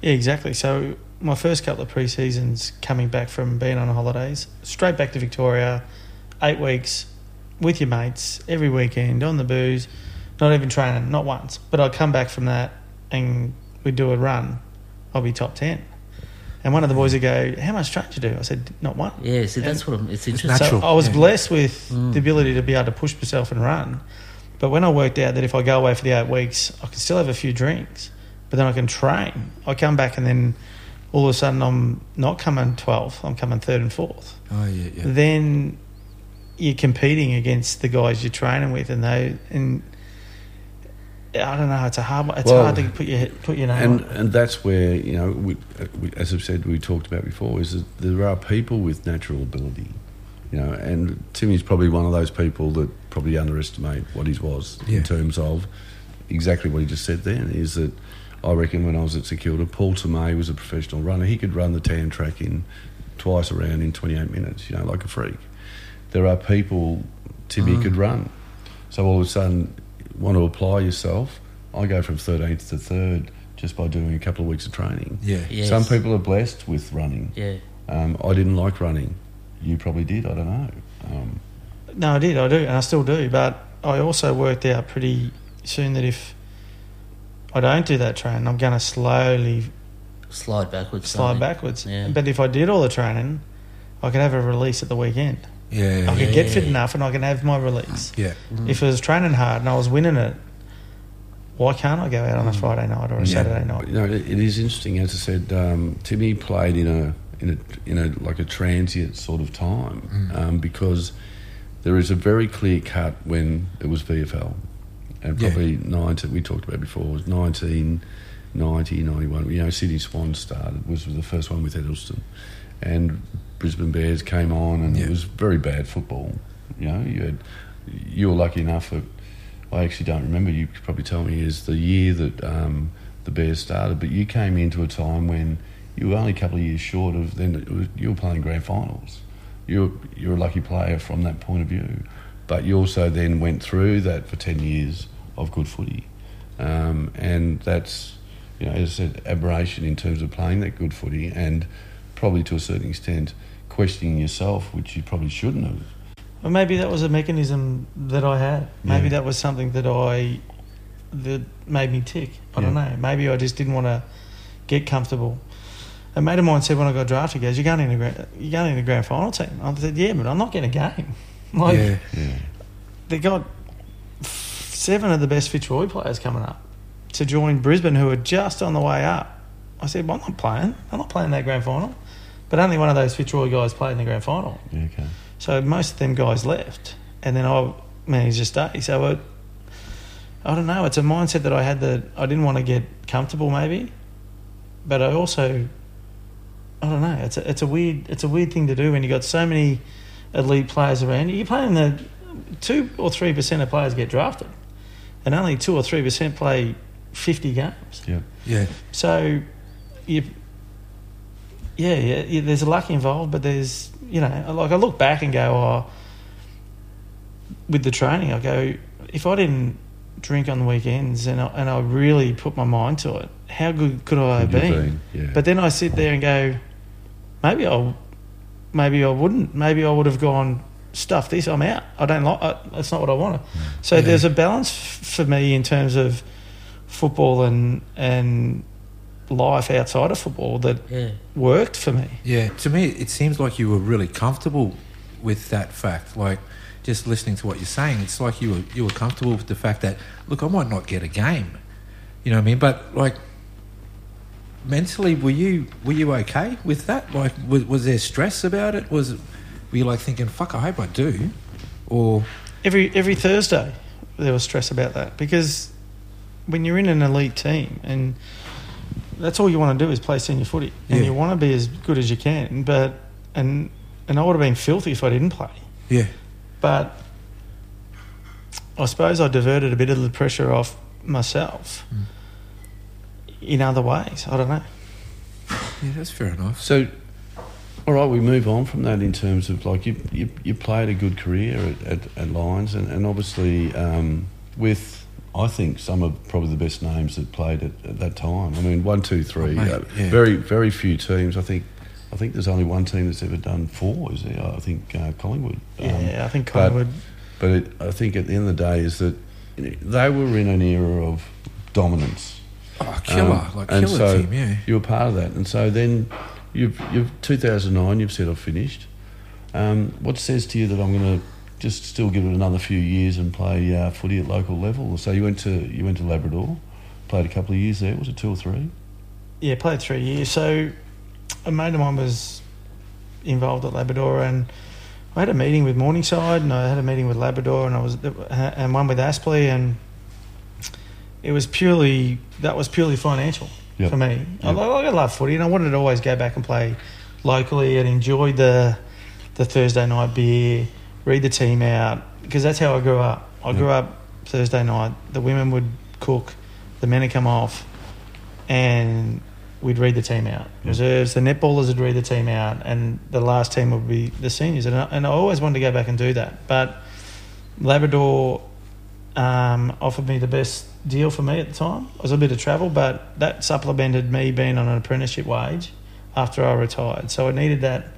Yeah, exactly. So my first couple of pre-seasons coming back from being on holidays, straight back to Victoria, eight weeks with your mates every weekend on the booze, not even training, not once. But I'd come back from that and we'd do a run. I'll be top ten. And one of the boys would go, "How much train did you do?" I said, "Not one." yeah. See, that's what I'm, it's interesting. natural. So I was yeah. blessed with Mm. the ability to be able to push myself and run. But when I worked out that if I go away for the eight weeks, I can still have a few drinks, but then I can train. I come back and then all of a sudden I'm not coming 12th, I'm coming third and fourth. oh yeah, yeah, Then you're competing against the guys you're training with, and they and I don't know. It's a hard. It's Well, hard to put your put your name and on. and that's where you know, we, uh, we, as I've said, we talked about before, is that there are people with natural ability, you know, and Timmy's probably one of those people that probably underestimate what he was Yeah. in terms of exactly what he just said. Then is that I reckon when I was at Security, Paul Tomei was a professional runner. He could run the tan track in twice around in 28 minutes, you know, like a freak. There are people Timmy Mm. could run. So all of a sudden, want to apply yourself. I go from 13th to third just by doing a couple of weeks of training. yeah, Yes. Some people are blessed with running. Yeah. Um, I didn't like running. You probably did. I don't know. Um, No, I did. I do, and I still do. But I also worked out pretty soon that if I don't do that training, I'm going to slowly Slide backwards. slide don't backwards. Yeah. But if I did all the training, I could have a release at the weekend. Yeah, I yeah, could get fit Yeah. enough, and I can have my release. yeah. If I was training hard and I was winning it, why can't I go out Mm. on a Friday night or a Yeah. Saturday night? But, you know, it, it is interesting. As I said, um, Timmy played in a in a in a like a transient sort of time um, because there is a very clear cut when it was VFL, and Yeah. probably nineteen. We talked about before was 1990, 91. You know, Sydney Swans started was the first one with Edelsten, and Brisbane Bears came on, and Yeah. it was very bad football. You know, you had you were lucky enough that I actually don't remember. You could probably tell me is the year that um, the Bears started, but you came into a time when you were only a couple of years short of then. It was, you were playing grand finals. You're you're a lucky player from that point of view, but you also then went through that for ten years of good footy, um, and that's you know as I said aberration in terms of playing that good footy and probably to a certain extent questioning yourself, which you probably shouldn't have. Well, maybe that was a mechanism that I had. Maybe Yeah. that was something that I that made me tick. I don't know. Maybe I just didn't want to get comfortable. A mate of mine said when I got drafted, he goes, "You're going in a grand, you're going in a grand final team." I said, "Yeah, but I'm not getting a game." Like yeah, Yeah. they got seven of the best Fitzroy players coming up to join Brisbane, who are just on the way up. I said, well, "I'm not playing. I'm not playing that grand final." But only one of those Fitzroy guys played in the grand final. Yeah, okay. So most of them guys left, and then I managed to stay. So it, I don't know. It's a mindset that I had that I didn't want to get comfortable, maybe, but I also, I don't know. It's a, it's a weird it's a weird thing to do when you have got so many elite players around you. You're playing the two or three percent of players get drafted, and only two or three percent play fifty games. Yeah. yeah, So, you, yeah, yeah, yeah, there's a luck involved, but there's, you know, like I look back and go, oh, with the training, I go, if I didn't drink on the weekends and I, and I really put my mind to it, how good could I have Could been? been? Yeah. But then I sit there and go, maybe I, maybe I wouldn't. Maybe I would have gone, stuff this. I'm out. I don't like. I, that's not what I wanted. Mm. So Yeah. there's a balance f- for me in terms of football and and life outside of football that Yeah. worked for me. yeah. To me, it seems like you were really comfortable with that fact. Like just listening to what you're saying, it's like you were you were comfortable with the fact that look, I might not get a game. You know what I mean? But like mentally, were you were you okay with that? Like, was, was there stress about it? Was were you like thinking, "Fuck, I hope I do," or Every every Thursday there was stress about that because when you're in an elite team and that's all you want to do is play senior footy and Yeah. you want to be as good as you can. But and and I would have been filthy if I didn't play. yeah, But I suppose I diverted a bit of the pressure off myself in other ways. I don't know. yeah, that's fair enough. So, all right, we move on from that in terms of like you you, you played a good career at, at, at Lions, and, and obviously um, with I think some of probably the best names that played at, at that time. I mean, one, two, three. Oh, mate, uh, yeah. Very very few teams. I think I think there's only one team that's ever done four. Is there? I think uh, Collingwood. Um, Yeah, I think Collingwood. but it, I think at the end of the day is that you know, they were in an era of dominance. Oh, killer, Um, like killer so team, yeah. You were part of that, and so then you've you've 2009. You've said I've finished. Um, what says to you that I'm going to just still give it another few years and play uh, footy at local level? So you went to you went to Labrador, played a couple of years there. Was it two or three? Yeah, played three years. So a mate of mine was involved at Labrador, and I had a meeting with Morningside, and I had a meeting with Labrador, and I was and one with Aspley, and it was purely that was purely financial Yep. for me. I, I love footy, and I wanted to always go back and play locally and enjoy the the Thursday night beer, read the team out because that's how I grew up. I grew up Thursday night. The women would cook, the men would come off, and we'd read the team out. Reserves, the netballers would read the team out, and the last team would be the seniors. And I, and I always wanted to go back and do that, but Labrador um, offered me the best deal for me at the time. It was a bit of travel, but that supplemented me being on an apprenticeship wage after I retired. So I needed that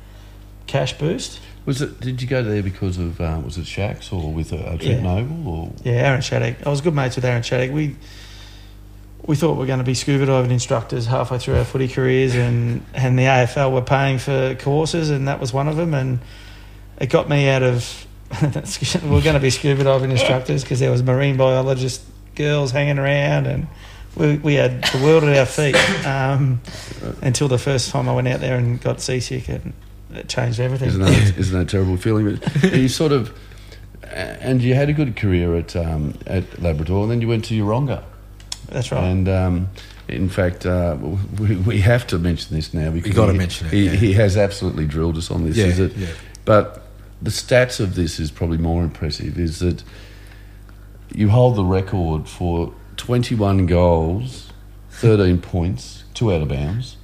cash boost. Was it? Did you go there because of uh, was it Shacks or with uh, Trent Yeah. Knobel or? Yeah, Aaron Shattock. I was good mates with Aaron Shattock. We we thought we were going to be scuba diving instructors halfway through our footy careers, and and the AFL were paying for courses, and that was one of them. And it got me out of. we are going to be scuba diving instructors because there was marine biologist girls hanging around, and we we had the world at our feet um, until the first time I went out there and got seasick, and it changed everything. Isn't that, isn't that a terrible feeling? But you sort of, and you had a good career at um, at Labrador, and then you went to Yeronga. That's right. And um, in fact, uh, we, we have to mention this now because gotta he, mention it, He, yeah. he has absolutely drilled us on this. Yeah, is it? yeah. But the stats of this is probably more impressive. Is that you hold the record for 21 goals, 13 points, two out of bounds.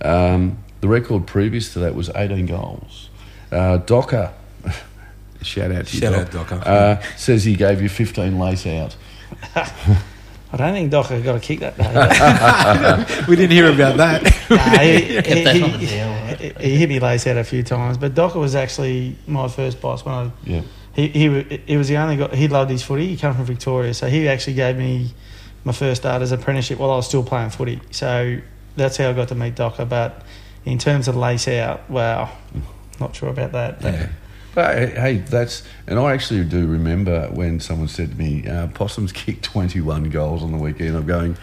Um, the record previous to that was 18 goals. Uh, Docker, shout out to you, Shout Doc, Docker. Uh, says he gave you 15 lace out. I don't think Docker got a kick that day. We didn't hear about that. Nah, he, he- he- on the DL. he- he hit me lace out a few times, but Docker was actually my first boss when I. Yeah. He he he was the only guy. He loved his footy. He come from Victoria, so he actually gave me my first start as apprenticeship while I was still playing footy. So that's how I got to meet Docker. But in terms of lace out, wow, not sure about that. But Yeah. But hey, hey, that's and I actually do remember when someone said to me, uh, "Possums kicked twenty-one goals on the weekend." I'm going,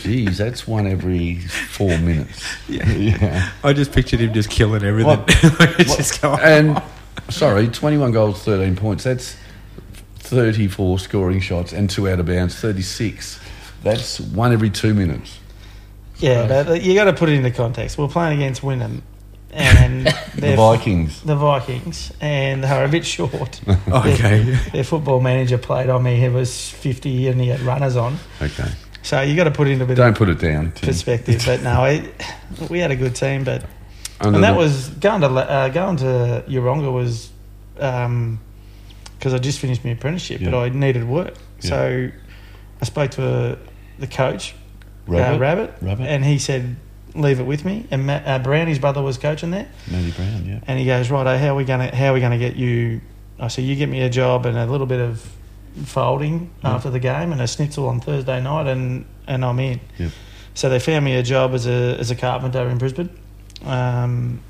"Geez, that's one every four minutes." Yeah. yeah. I just pictured him just killing everything. What? It's just going, And sorry, twenty-one goals, thirteen points. That's thirty-four scoring shots and two out of bounds, thirty-six. That's one every two minutes. Yeah, but you got to put it into context. We're playing against Wynnum, and The they're Vikings. the Vikings, and they were a bit short. okay. Their football manager played on me. He was fifty, and he had runners on. Okay. So you got to put it into a bit Don't put it down. Tim. perspective. But no, it, we had a good team. But Under and that the- was going to uh, going to Yeronga was because I just finished my apprenticeship, but I needed work. Yeah. So I spoke to uh, the coach, Rabbit. uh, Rabbit, Rabbit. and he said, "Leave it with me." And Matt, uh, Brown, his brother, was coaching there, Matty Brown. Yeah. and he goes, right, how are we gonna how are we gonna get you?" I said, "You get me a job and a little bit of folding Yeah. after the game and a schnitzel on Thursday night, and and I'm in." Yep. So they found me a job as a as a carpenter in Brisbane, um,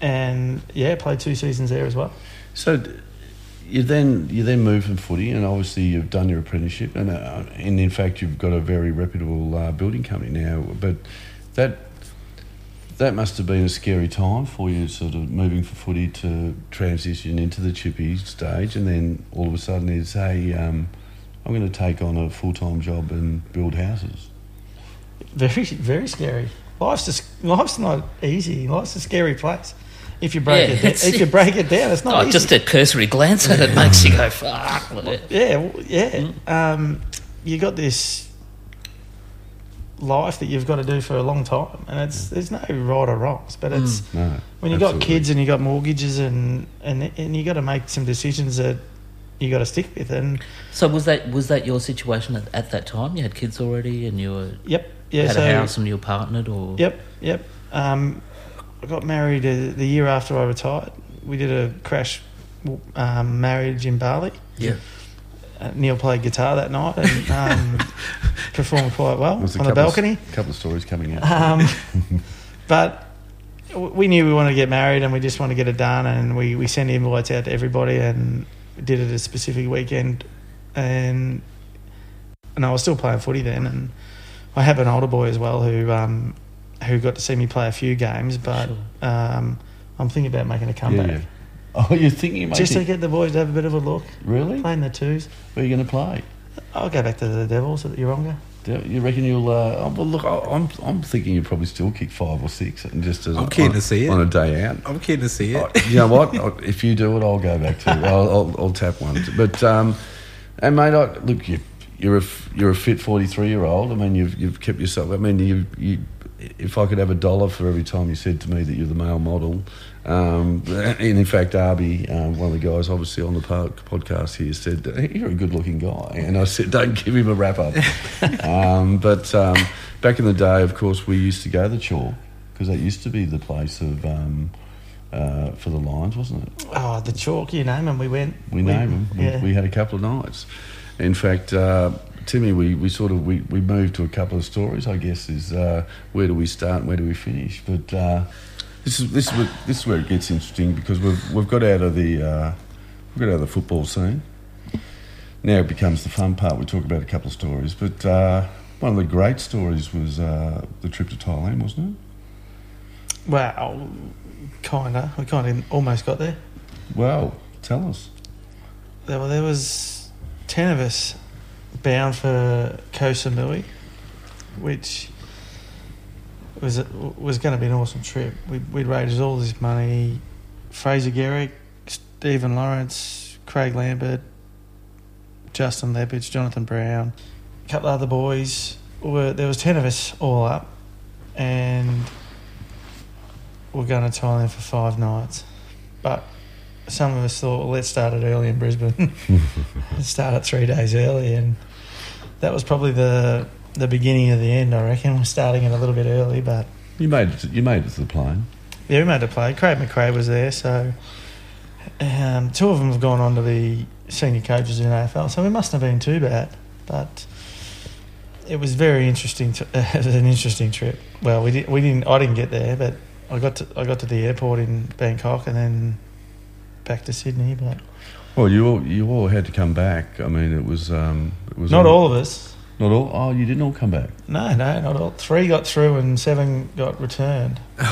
and yeah, played two seasons there as well. So d- you then you then move from footy, and obviously you've done your apprenticeship, and uh, and in fact you've got a very reputable uh, building company now. But that that must have been a scary time for you, sort of moving from footy to transition into the chippy stage, and then all of a sudden it's hey, um, I'm going to take on a full time job and build houses. Very very scary. Life's just life's not easy. Life's a scary place. If you break Yeah, it, down, it's- if you break it down, it's not Oh, easy. just a cursory glance at it makes you go, fuck. Yeah, w- yeah. Um, you got this life that you've got to do for a long time, and it's there's no right or wrongs, but it's No, when you got kids and you got mortgages and and and you got to make some decisions that you got to stick with. And So was that was that your situation at, at that time? You had kids already, and you were yep, yeah. had so a house, and you were partnered, or yep, yep. Um, I got married uh, the year after I retired. We did a crash um, marriage in Bali. Yeah. Uh, Neil played guitar that night and um, performed quite well on the balcony. A couple of stories coming out. Um, but we knew we wanted to get married and we just wanted to get it done. And we, we sent invites out to everybody and did it a specific weekend. And and I was still playing footy then. And I have an older boy as well who um, who got to see me play a few games. But um, I'm thinking about making a yeah, comeback. yeah. Oh, you're thinking, mate? Just to get the boys to have a bit of a look, really? playing the twos. Where are you going to play? I'll go back to the Devils at Yeronga. Do You reckon you'll? Uh, oh, well, look, I- I'm I'm thinking you probably still kick five or six, and just as I'm keen on, to see it. on a day out. I'm keen to see Oh, it. you know what? I- if you do it, I'll go back to. I'll, I'll, I'll tap one. But um, and mate, I, look, you, you're a f- you're a fit 43 year old. I mean, you've you've kept yourself. I mean, you you. If I could have a dollar for every time you said to me that you're the male model, um, and in fact, Arby, um, one of the guys obviously on the po- podcast here, said you're a good-looking guy, and I said, don't give him a wrap up. um, but um, back in the day, of course, we used to go to the Chalk because that used to be the place of um, uh, for the Lions, wasn't it? Oh, the chalk, you name them. We went. We name them. We, we had a couple of nights. In fact, uh, Timmy, we, we sort of we, we moved to a couple of stories. I guess is uh, where do we start and where do we finish? But uh, this is this is where, this is where it gets interesting because we've we've got out of the uh, we've got out of the football scene. Now it becomes the fun part. We talk about a couple of stories, but uh, one of the great stories was uh, the trip to Thailand, wasn't it? Well, kinda. We kind of almost got there. Well, tell us. There, well, there was ten of us bound for Koh Samui, which was was going to be an awesome trip. We we raised all this money. Fraser Garrick, Stephen Lawrence, Craig Lambert, Justin Leppitsch, Jonathan Brown, a couple of other boys. Were there was ten of us all up, and we're going to Thailand for five nights. But some of us thought, well, let's start it early in Brisbane. start it three days early, and that was probably the the beginning of the end. I reckon we're starting it a little bit early, but You made it. To, you made it to the plane. yeah, we made a play. Craig McRae was there, so um, two of them have gone on to be senior coaches in AFL. So we mustn't have been too bad, but it was very interesting. To, it was an interesting trip. Well, we did, we didn't. I didn't get there, but I got to I got to the airport in Bangkok and then back to Sydney. But Well, you all you all had to come back. I mean, it was um, it was not all of us. Not all. Oh, you didn't all come back. No, no, not all. Three got through and seven got returned.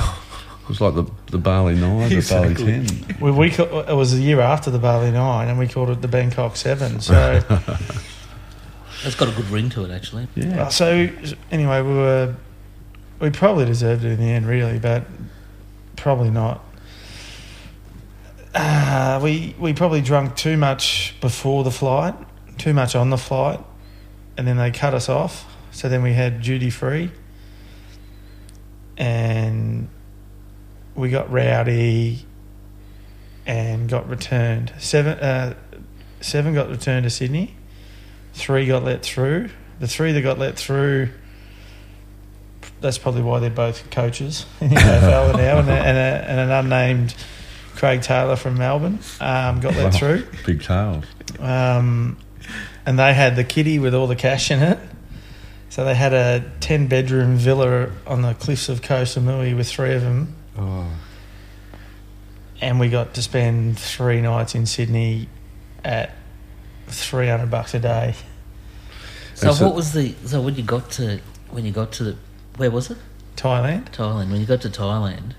It was like the the Bali Nine, the Bali Ten. We, we ca- it was a year after the Bali Nine, and we called it the Bangkok Seven. So, It's got a good ring to it, actually. Yeah. uh, so anyway, we were we probably deserved it in the end, really, but probably not. Uh, we we probably drunk too much before the flight, too much on the flight, and then they cut us off. So then we had duty free, and we got rowdy, and got returned. Seven uh, seven got returned to Sydney. Three got let through. The three that got let through. That's probably why they're both coaches in the AFL now, and, a, and, a, and an unnamed Craig Taylor from Melbourne um, got let Wow. through. Big tails. Um, and they had the kitty with all the cash in it. So they had a 10 bedroom villa on the cliffs of Koh Samui with three of them. Oh. And we got to spend three nights in Sydney at 300 bucks a day. So, so- what was the so when you got to when you got to the where was it Thailand. Thailand? When you got to Thailand,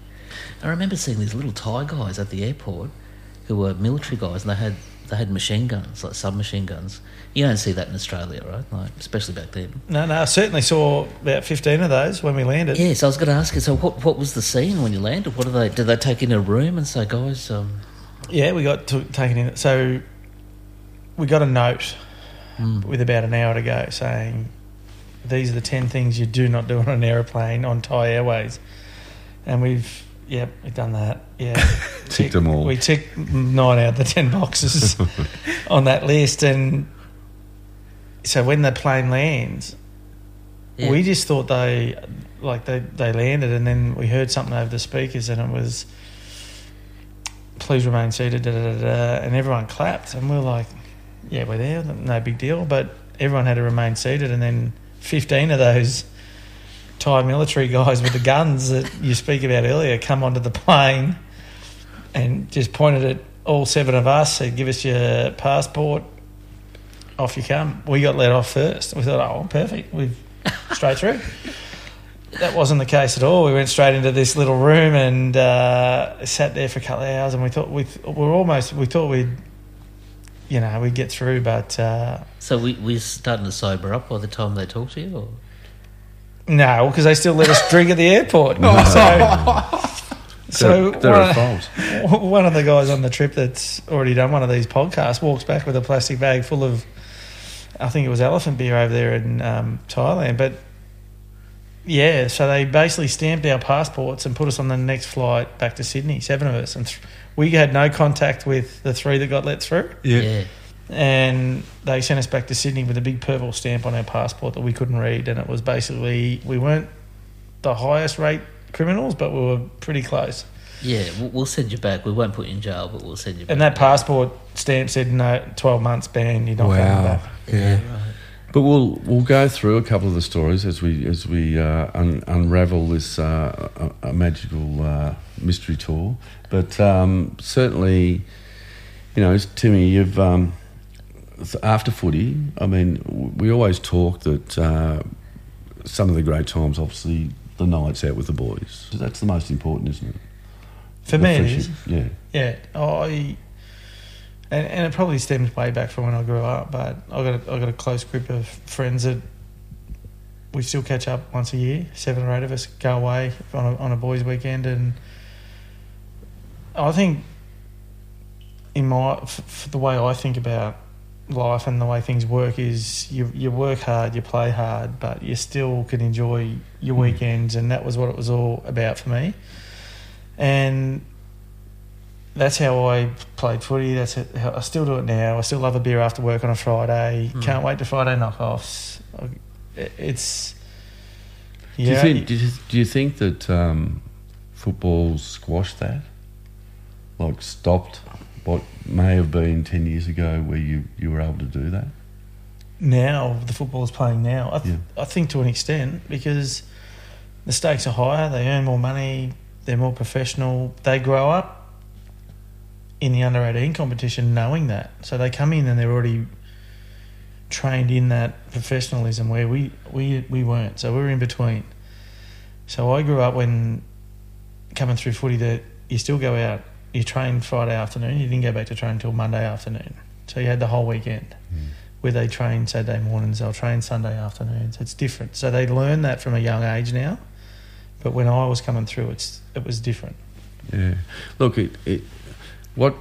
I remember seeing these little Thai guys at the airport who were military guys, and they had they had machine guns like submachine guns. You don't see that in Australia, right? Like especially back then. No, no, I certainly saw about 15 of those when we landed. Yes, I was going to ask you. So, what what was the scene when you landed? What did they did they take in a room and say, guys? Um, Yeah, we got to, taken in. So we got a note mm, with about an hour to go saying these are the 10 things you do not do on an airplane on Thai Airways. And we've, yep, we've done that. Yeah. Ticked them all. We ticked nine out of the 10 boxes on that list. And so when the plane lands, yeah. we just thought they, like, they, they landed and then we heard something over the speakers and it was, please remain seated, da, da, da, da, and everyone clapped. And we were like, yeah, we're there, no big deal. But everyone had to remain seated. And then 15 of those Thai military guys with the guns that you speak about earlier come onto the plane and just pointed at all seven of us, said, give us your passport, off you come. We got let off first. We thought, oh, perfect, we've straight through. That wasn't the case at all. We went straight into this little room and uh, sat there for a couple of hours, and we thought we th- were almost we thought we'd you know we'd get through, but uh, So we we're starting to sober up by the time they talk to you. Or? No, because they still let us drink at the airport. So, so they're, they're one, at one of the guys on the trip that's already done one of these podcasts walks back with a plastic bag full of, I think it was elephant beer over there in um, Thailand. But yeah, so they basically stamped our passports and put us on the next flight back to Sydney, seven of us. And th- we had no contact with the three that got let through. Yeah. And they sent us back to Sydney with a big purple stamp on our passport that we couldn't read. And it was basically, we weren't the highest rate criminals, but we were pretty close. Yeah, we'll, we'll send you back. We won't put you in jail, but we'll send you back. And that passport stamp said no, twelve months ban. You're not coming Wow. back. Yeah. right. But we'll we'll go through a couple of the stories as we as we uh, un, unravel this uh, a, a magical uh, mystery tour. But um, certainly, you know, Timmy, you've um, th- after footy. I mean, we always talk that uh, some of the great times, obviously, the nights out with the boys. That's the most important, isn't it? For The me, it friendship. is. Yeah. Yeah, I and, and it probably stems way back from when I grew up. But I got a, I got a close group of friends that we still catch up once a year. Seven or eight of us go away on a, on a boys' weekend, and I think in my f- f- the way I think about life and the way things work is you you work hard, you play hard, but you still can enjoy your Mm. weekends, and that was what it was all about for me. And that's how I played footy. That's how I still do it now. I still love a beer after work on a Friday. Hmm. Can't wait to Friday knockoffs. It's Do you think? Do you, do you think that um, football squashed that? Like stopped what may have been ten years ago, where you, you were able to do that. now the footballers playing now. I, th- Yeah. I think to an extent because the stakes are higher. They earn more money. They're more professional. They grow up in the under eighteen competition knowing that, so they come in and they're already trained in that professionalism where we we we weren't. So we were in between. So I grew up when coming through footy that you still go out. You train Friday afternoon. You didn't go back to train until Monday afternoon. So you had the whole weekend hmm. where they train Saturday mornings, they'll train Sunday afternoons. It's different. So they learn that from a young age now. But when I was coming through, it's it was different. Yeah. Look, it, it what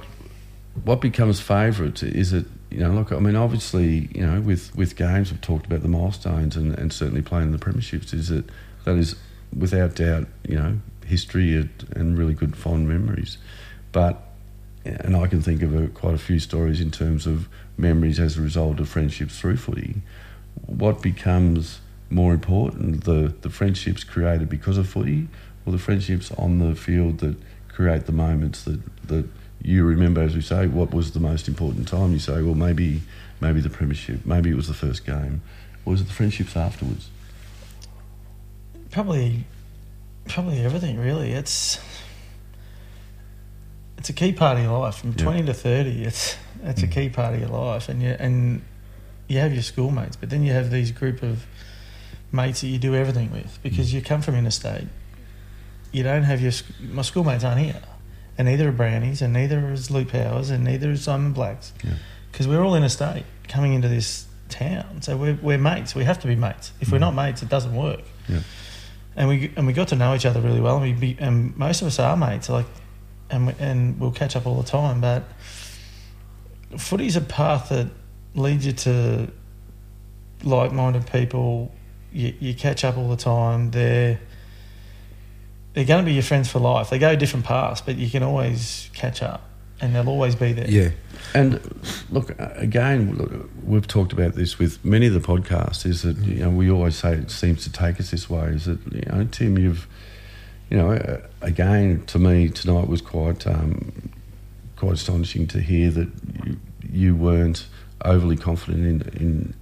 what becomes favourite is it you know look I mean obviously you know with with games we've talked about the milestones and, and certainly playing the premierships is that that is without doubt you know history and really good fond memories, but and I can think of a, quite a few stories in terms of memories as a result of friendships through footy. What becomes more important, the, the friendships created because of footy, or the friendships on the field that create the moments that, that you remember, as we say, what was the most important time? You say, well, maybe maybe the premiership, maybe it was the first game, or was it the friendships afterwards? Probably, probably everything. Really, it's it's a key part of your life. From Yeah. twenty to thirty, it's it's a mm. key part of your life, and you and you have your schoolmates, but then you have these group of mates that you do everything with because mm. you come from interstate. You don't have your my schoolmates aren't here, and neither are Brownies, and neither is Luke Power's, and neither is Simon Blacks, Yeah. because we're all interstate coming into this town. So we're we're mates. We have to be mates. If we're mm. not mates, it doesn't work. Yeah. And we and we got to know each other really well, and we be, and most of us are mates. Like, and we, and we'll catch up all the time. But footy's a path that leads you to like-minded people. You, you catch up all the time. They're they're going to be your friends for life. They go different paths, but you can always catch up, and they'll always be there. Yeah. And look, again, look, we've talked about this with many of the podcasts. Is that you know we always say it seems to take us this way. Is that you know, Tim, you've you know, uh, again to me tonight was quite um, quite astonishing to hear that you, you weren't overly confident in in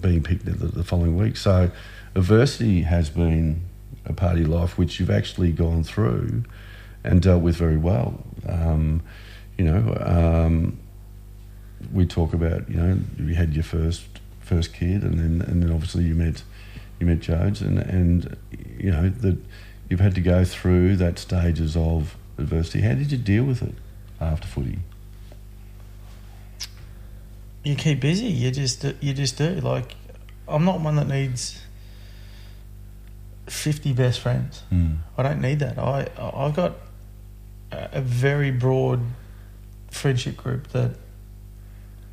being picked the, the following week. So adversity has been a part of your life which you've actually gone through and dealt with very well. Um, you know, um, we talk about you know you had your first first kid, and then and then obviously you met you met Jodes, and and you know that you've had to go through that stages of adversity. How did you deal with it after footy? you keep busy. You just you just do. Like, I'm not one that needs fifty best friends. Hmm. I don't need that. I I've got a a very broad friendship group that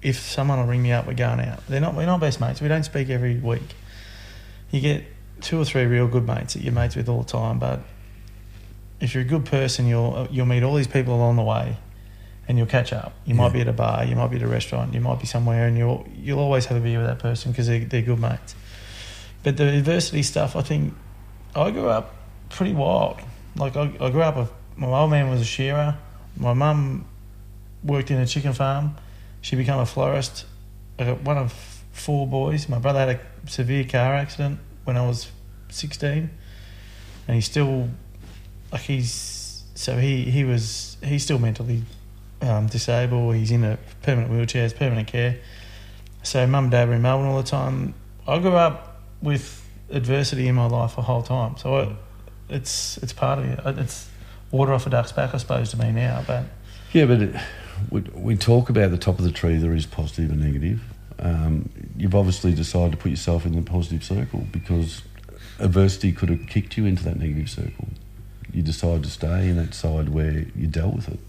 if someone will ring me up, we're going out. They're not we're not best mates. We don't speak every week. You get two or three real good mates that you're mates with all the time, but if you're a good person, you'll uh, you'll meet all these people along the way, and you'll catch up. You might be at a bar, you might be at a restaurant, you might be somewhere, and you'll you'll always have a beer with that person because they're, they're good mates. But the adversity stuff, I think, I grew up pretty wild. Like I, I grew up with my old man was a shearer. My mum worked in a chicken farm. She became a florist. I got one of four boys. My brother had a severe car accident when I was sixteen, and he's still like he's so he he was he's still mentally um, disabled. He's in a permanent wheelchair, permanent care. So mum and dad were in Melbourne all the time. I grew up with adversity in my life the whole time. So I, it's it's part of it. It's water off a duck's back, I suppose, to me now. But Yeah, but it, we, we talk about the top of the tree. There is positive and negative. Um, you've obviously decided to put yourself in the positive circle because adversity could have kicked you into that negative circle. You decided to stay in that side where you dealt with it.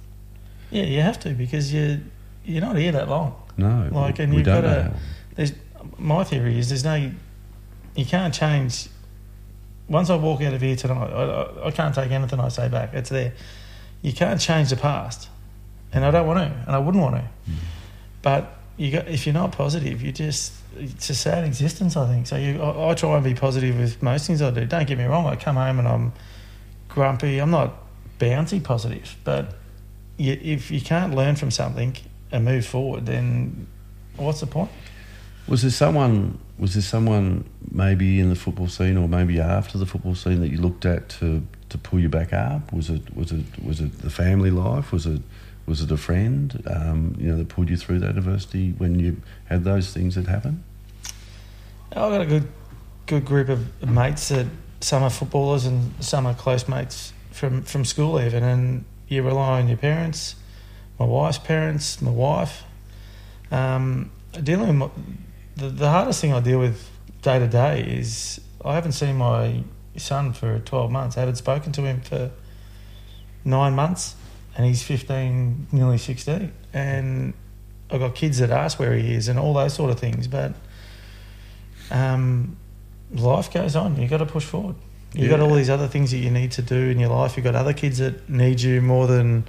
yeah, you have to because you you're not here that long. No, Like, and you've don't got to- There's my theory is there's no you can't change. Once I walk out of here tonight, I, I, I can't take anything I say back. It's there. You can't change the past. and I don't want to, and I wouldn't want to. But you got if you're not positive, you just it's a sad existence. I think so. You, I, I try and be positive with most things I do. Don't get me wrong. I come home and I'm grumpy. I'm not bouncy positive, but you, if you can't learn from something and move forward, then what's the point? Was there someone? Was there someone maybe in the football scene or maybe after the football scene that you looked at to, to pull you back up? Was it was it was it the family life? Was it was it a friend? Um, you know that pulled you through that adversity when you had those things that happen. I've got a good good group of mates that some are footballers and some are close mates from, from school even and you rely on your parents, my wife's parents, my wife. Um, dealing with the, the hardest thing I deal with day to day is I haven't seen my son for 12 months. I haven't spoken to him for nine months and he's 15, nearly 16. And I've got kids that ask where he is and all those sort of things. But um, life goes on. You've got to push forward. You've got all these other things that you need to do in your life. You've got other kids that need you more than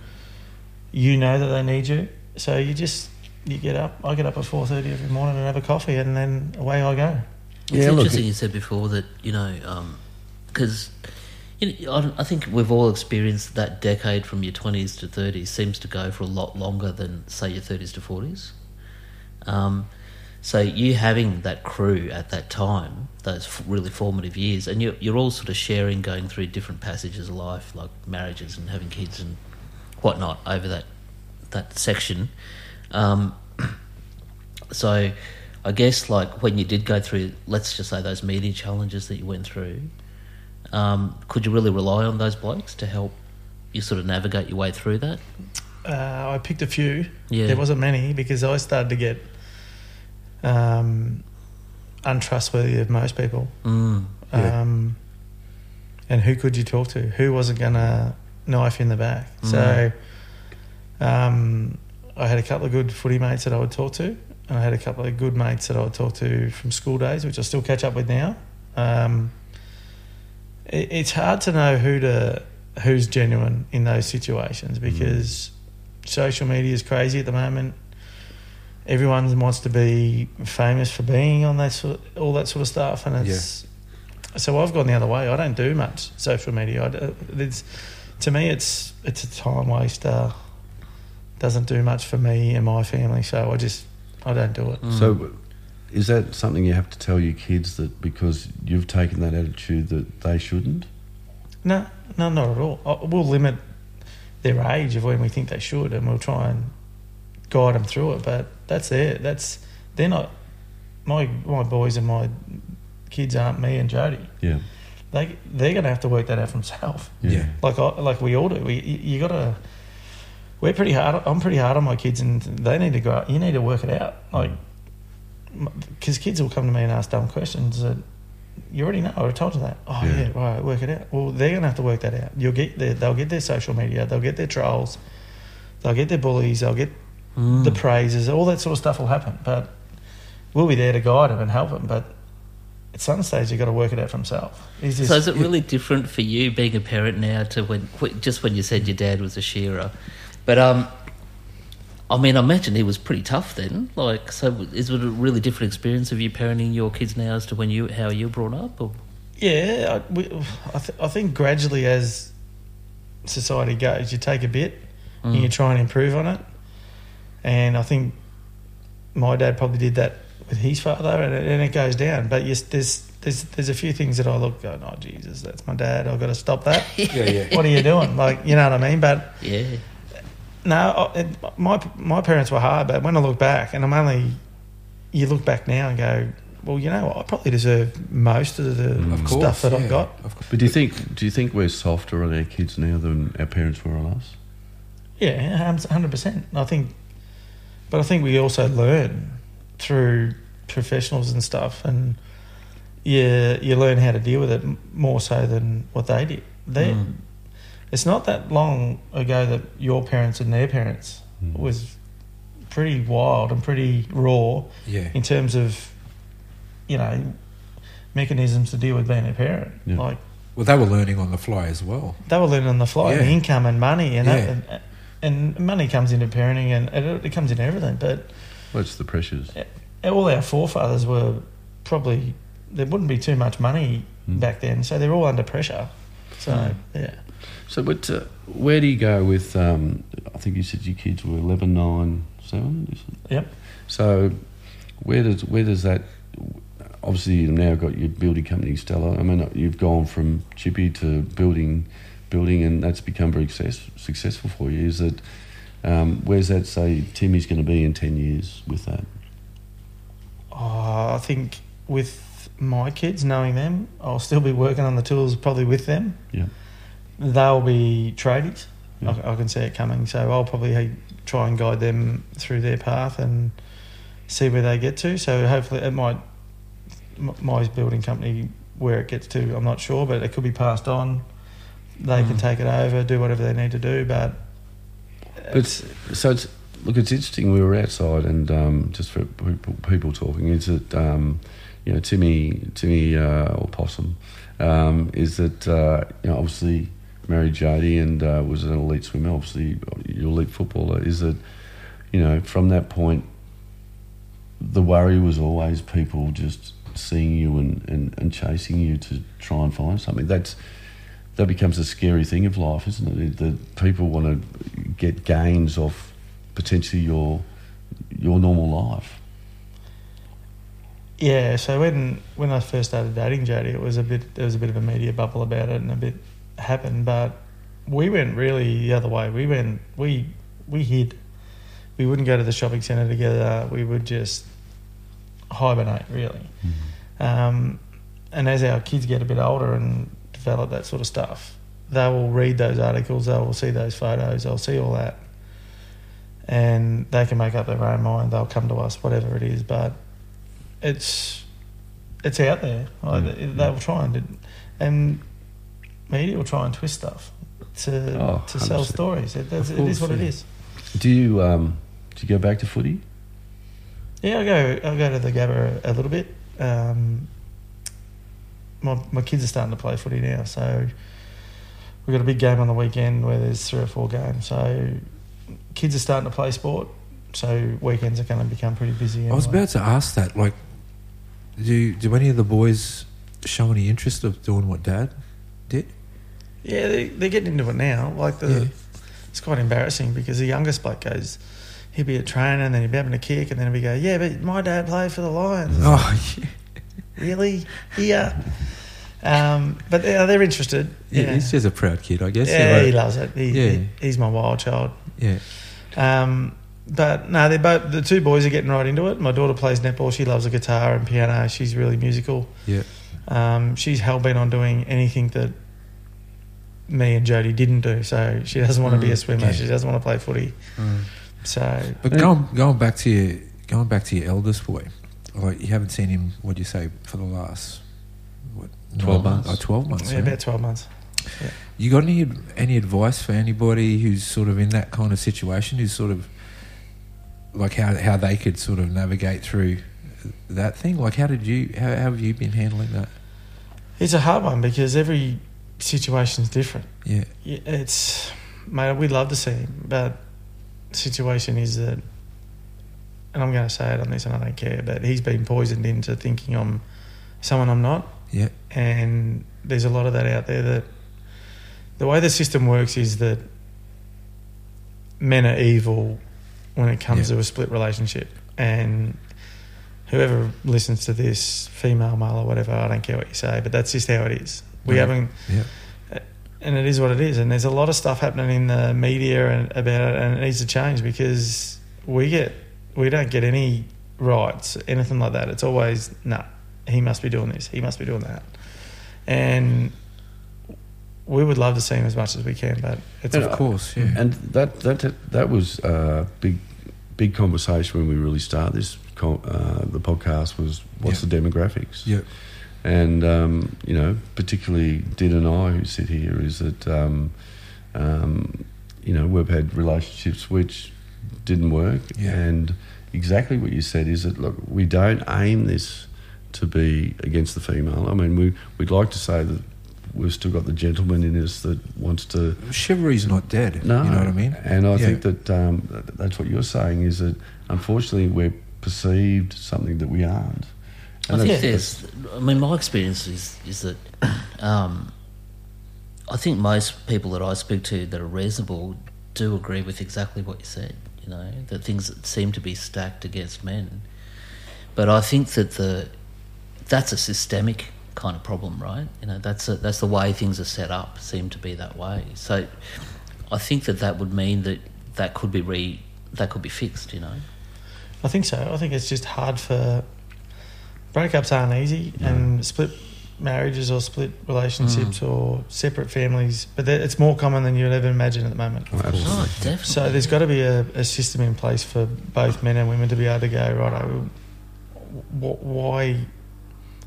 you know that they need you. So you just you get up. I get up at four thirty every morning and have a coffee, and then away I go. It's Yeah, look, interesting you said before that you know because you know, I, think we've all experienced that decade from your twenties to thirties seems to go for a lot longer than say your thirties to forties. Um, so you having that crew at that time, those really formative years, and you're, you're all sort of sharing, going through different passages of life, like marriages and having kids and whatnot over that that section. Um, so I guess like when you did go through, let's just say those media challenges that you went through, um, could you really rely on those blokes to help you sort of navigate your way through that? Uh, I picked a few. Yeah. There wasn't many because I started to get um, untrustworthy of most people. Mm. Yeah. Um, and who could you talk to? Who wasn't going to knife you in the back? So um, I had a couple of good footy mates that I would talk to, and I had a couple of good mates that I would talk to from school days, which I still catch up with now. Um, it, it's hard to know who to who's genuine in those situations mm. because social media is crazy at the moment. Everyone wants to be famous for being on that sort of, all that sort of stuff, and it's so I've gone the other way. I don't do much social media. I, d- it's, to me, it's it's a time waster. Doesn't do much for me and my family, so I just I don't do it. So, mm. Is that something you have to tell your kids that because you've taken that attitude that they shouldn't? No, no, not at all. I, we'll limit their age of when we think they should, and we'll try and guide them through it. But that's it. That's they're not my my boys and my kids aren't me and Jodie. Yeah. They they're going to have to work that out for themselves. Yeah. like I, like we all do. We you, you got to. We're pretty hard. I'm pretty hard on my kids, and they need to go. out. You need to work it out, like because kids will come to me and ask dumb questions that you already know. I have told you that. Oh Yeah. yeah, right. Work it out. Well, they're gonna have to work that out. You'll get their, they'll get their social media. They'll get their trolls. They'll get their bullies. They'll get Mm. the praises. All that sort of stuff will happen. But we'll be there to guide them and help them. But at some stage, you've got to work it out for himself. So is it really different for you being a parent now to when just when you said your dad was a shearer? But um, I mean, I imagine he was pretty tough then. Like, so is it a really different experience of you parenting your kids now as to when you how you were brought up? Or Yeah, I, we, I, th- I think gradually as society goes, you take a bit and mm. you try and improve on it. And I think my dad probably did that with his father, and it, and it goes down. But yes, there's there's there's a few things that I look go, oh Jesus, that's my dad. I've got to stop that. Yeah, yeah. what are you doing? Like, you know what I mean? But yeah, no, it, my my parents were hard, but when I look back, and I'm only, you look back now and go, well, you know, what, I probably deserve most of the mm. Of course. stuff that yeah, I've got. Of course. But do you think do you think we're softer on our kids now than our parents were on us? Yeah, hundred percent. I think, but I think we also learn through professionals and stuff, and you you learn how to deal with it more so than what they did. They, mm. It's not that long ago that your parents and their parents was pretty wild and pretty raw Yeah. in terms of, you know, mechanisms to deal with being a parent. Yeah. Like Well, they were learning on the fly as well. they were learning on the fly, and income and money, and, that, and and money comes into parenting, and it, it comes into everything. But What's the pressures? all our forefathers were probably there wouldn't be too much money Mm. back then, so they're all under pressure. So Mm. yeah, So, but uh, where do you go with? Um, I think you said your kids were 11, 9, 7? Is it? yep. So, where does where does that? Obviously, you've now got your building company, Stella. I mean, you've gone from chippy to building, building, and that's become very success, successful for you. Is that um, where's that say Timmy's going to be in ten years with that? Oh, I think with my kids, knowing them, I'll still be working on the tools probably with them. Yeah. They'll be tradies. Yeah. I, I can see it coming. So I'll probably try and guide them through their path and see where they get to. So hopefully it might, my building company, where it gets to, I'm not sure, but it could be passed on. They can Mm. take it over, do whatever they need to do, but. But so it's look, it's interesting. We were outside, and um, just for people, people talking, is that um, you know Timmy Timmy uh, or Possum um, is that uh, you know obviously married Jodie and uh, was an elite swimmer. Obviously, your elite footballer is that you know from that point, the worry was always people just seeing you and, and, and chasing you to try and find something. That's that becomes a scary thing of life, isn't it? That people want to get gains off potentially your your normal life. Yeah, so when when I first started dating Jodie, it was a bit there was a bit of a media bubble about it, and a bit happened. But we went really the other way. We went we we hid. We wouldn't go to the shopping centre together. We would just hibernate, really. Um, and as our kids get a bit older and develop that sort of stuff, they will read those articles. They will see those photos. They'll see all that, and they can make up their own mind. They'll come to us, whatever it is. But it's it's out there. Like, Mm. they- They'll try and and media will try and twist stuff to Oh, to sell stories. It, that's, Of it is what it yeah. is. Do you um, do you go back to footy? Yeah, I go I go to the Gabba a little bit. Um, my my kids are starting to play footy now, so we've got a big game on the weekend where there's three or four games. So kids are starting to play sport. So weekends are going to become pretty busy. I was about to ask that. Like, do do any of the boys show any interest of doing what Dad did? Yeah, they, they're getting into it now. Like the, Yeah. it's quite embarrassing because the youngest bloke goes, he'd be a trainer and then he'd be having a kick, and then he'd be go, yeah, but my dad played for the Lions. Oh, yeah. really? Yeah. Um, but yeah, they're interested. yeah. Yeah, He's just a proud kid, I guess. yeah, right? he loves it. He, Yeah. he- he's my wild child. Yeah. Um, but no, they're both the two boys are getting right into it. My daughter plays netball. She loves the guitar and piano. She's really musical. Yeah. Um, she's hell bent on doing anything that me and Jodie didn't do. So she doesn't want to be a Mm, swimmer. yeah. She doesn't want to play footy. So But going going back to your going back to your eldest boy, like you haven't seen him. What do you say for the last what 12 nine months. Oh, Twelve months. yeah, yeah. about twelve months. You got any any advice for anybody who's sort of in that kind of situation, who's sort of like how how they could sort of navigate through that thing? Like how did you how, how have you been handling that? It's a hard one because every situation's different. Yeah, it's mate. We'd love to see him, but situation is that, and I'm going to say it on this, and I don't care. But he's been poisoned into thinking I'm someone I'm not, yeah, and there's a lot of that out there. That the way the system works is that men are evil when it comes Yeah. to a split relationship, and whoever listens to this, female, male, or whatever, I don't care what you say, but that's just how it is. We Yeah. haven't yeah, and it is what it is. And there's a lot of stuff happening in the media and about it, and it needs to change because we get we don't get any rights, anything like that. It's always nah. He must be doing this. He must be doing that. And we would love to see him as much as we can, but it's And of course, yeah. And that that that was a big big conversation when we really started this uh, the podcast was what's Yeah. the demographics yeah, and um, you know particularly Din and I who sit here is that um, um, you know we've had relationships which didn't work Yeah. and exactly what you said is that look we don't aim this to be against the female I mean we we'd like to say that we've still got the gentleman in us that wants to. Chivalry's not dead. No, you know what I mean. And I Yeah. think that um, that's what you're saying is that unfortunately we're perceived something that we aren't. I think that's- there's. I mean, my experience is is that um, I think most people that I speak to that are reasonable do agree with exactly what you said. You know, that things seem to be stacked against men, but I think that the that's a systemic kind of problem, right? You know, that's a, that's the way things are set up. Seem to be that way. So, I think that that would mean that that could be re that could be fixed. You know. I think so. I think it's just hard for breakups aren't easy, and split marriages or split relationships or separate families, but it's more common than you'd ever imagine at the moment. Oh, absolutely. Oh, definitely. So there's got to be a, a system in place for both men and women to be able to go right. Why?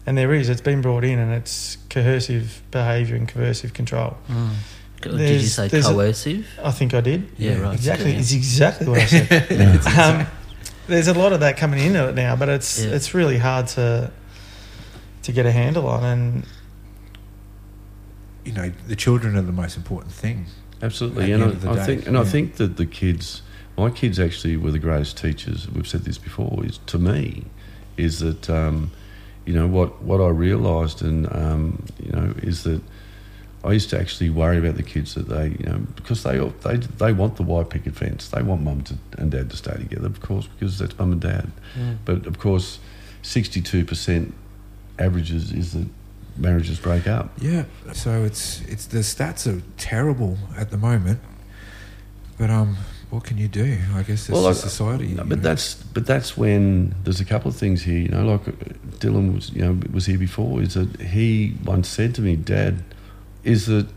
And there is. It's been brought in, and it's coercive behaviour and coercive control. Did you say coercive? I think I did. Yeah, right. Exactly. Yeah. It's exactly what I said. um, there's a lot of that coming into it now, but it's Yeah. it's really hard to to get a handle on. And You know, the children are the most important thing. Absolutely, and the end of the I, I day, think, and I think that the kids, my kids, actually were the greatest teachers. We've said this before. Is to me, is that um, you know what what I realised, and um, you know, is that I used to actually worry about the kids that they, you know, because they they they want the white picket fence. They want mum to, and dad to stay together, of course, because that's mum and dad. But of course, sixty two percent averages is that marriages break up. Yeah. So it's it's the stats are terrible at the moment, but um, what can you do? I guess it's Well, I- society. No, but know. that's but that's when there's a couple of things here. You know, like uh, Dylan was you know was here before. Is that he once said to me, Dad, is that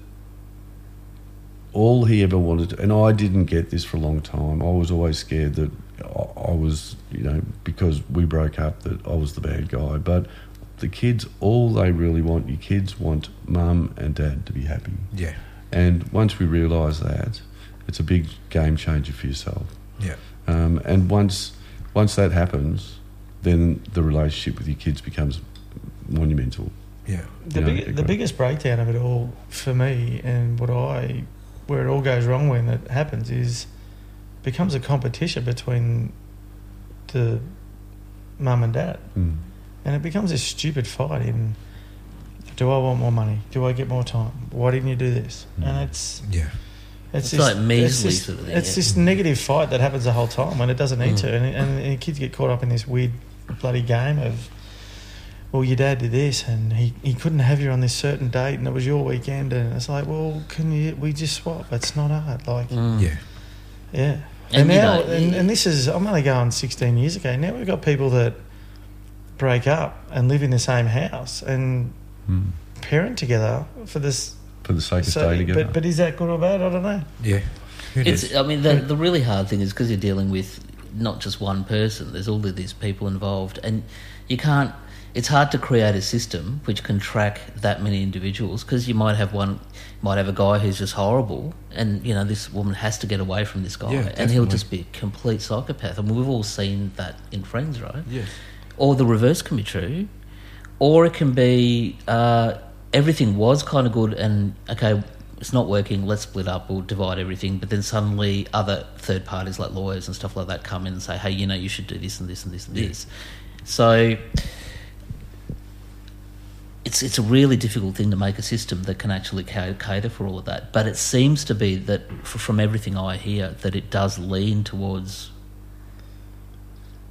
all he ever wanted, to, and I didn't get this for a long time. I was always scared that I, was, you know, because we broke up, that I was the bad guy. But the kids, all they really want, your kids want mum and dad to be happy. yeah, And once we realise that, it's a big game changer for yourself. yeah, Um, and once once that happens, then the relationship with your kids becomes monumental. Yeah, the Yeah, big, agree. the biggest breakdown of it all for me, and what I where it all goes wrong when it happens is becomes a competition between the mum and dad. Mm. And it becomes this stupid fight in do I want more money? Do I get more time? Why didn't you do this? And it's yeah. it's, It's like measly it's, this, sort of thing, it's yeah. this negative fight that happens the whole time when it doesn't need Mm. to. And, and, and kids get caught up in this weird bloody game of, well, your dad did this and he, he couldn't have you on this certain date and it was your weekend. And it's like, well, can you, we just swap? It's not hard. Like, Mm. Yeah, yeah. And And, now, know- and, and this is, I'm only going 16 years ago. Now we've got people that break up and live in the same house and Mm. parent together for this. For the sake of So, staying together. but, but is that good or bad? I don't know. yeah. It is. It's, I mean, the, the really hard thing is because you're dealing with not just one person. There's all of these people involved, and you can't. It's hard to create a system which can track that many individuals because you might have one, might have a guy who's just horrible, and you know this woman has to get away from this guy, Yeah, and he'll just be a complete psychopath. I mean, we've all seen that in Friends, right? Yes. or the reverse can be true, or it can be uh, everything was kind of good and okay, it's not working. Let's split up we'll divide everything. But then suddenly, other third parties like lawyers and stuff like that come in and say, "Hey, you know, you should do this and this and this and this." So it's it's a really difficult thing to make a system that can actually cater for all of that. But it seems to be that from everything I hear, that it does lean towards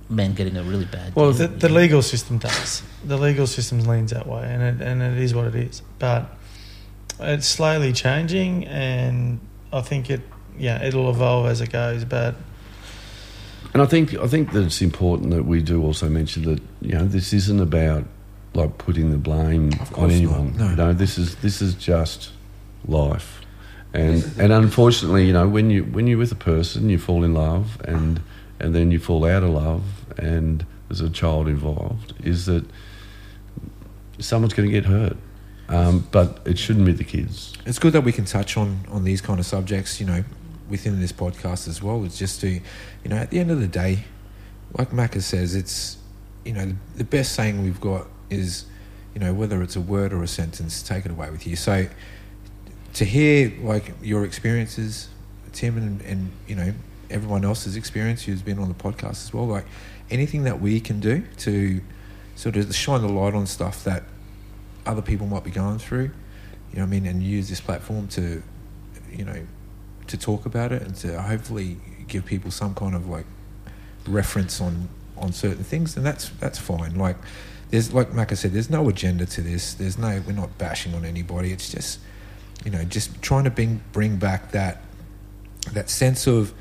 men getting a really bad. Well, deal, the, the legal system does. The legal system leans that way, and it, and it is what it is. But it's slowly changing, and I think it, yeah, it'll evolve as it goes. But And I think I think that it's important that we do also mention that you know this isn't about like putting the blame on anyone. no. You know, this is this is just life, and and unfortunately, you know, when you when you're with a person, you fall in love, and and then you fall out of love, and there's a child involved. Is that someone's going to get hurt, um, but it shouldn't be the kids. it's good that we can touch on on these kind of subjects you know within this podcast as well it's just to you know at the end of the day like Macca says it's you know the, the best saying we've got is you know, whether it's a word or a sentence, take it away with you. So to hear like your experiences, Tim, and, and you know everyone else's experience who's been on the podcast as well, like anything that we can do to sort of shine the light on stuff that other people might be going through, you know, I mean, and use this platform to, you know, to talk about it and to hopefully give people some kind of like reference on on certain things, and that's that's fine. Like there's like Macca said, there's no agenda to this. There's no we're not bashing on anybody. It's just you know just trying to bring bring back that that sense of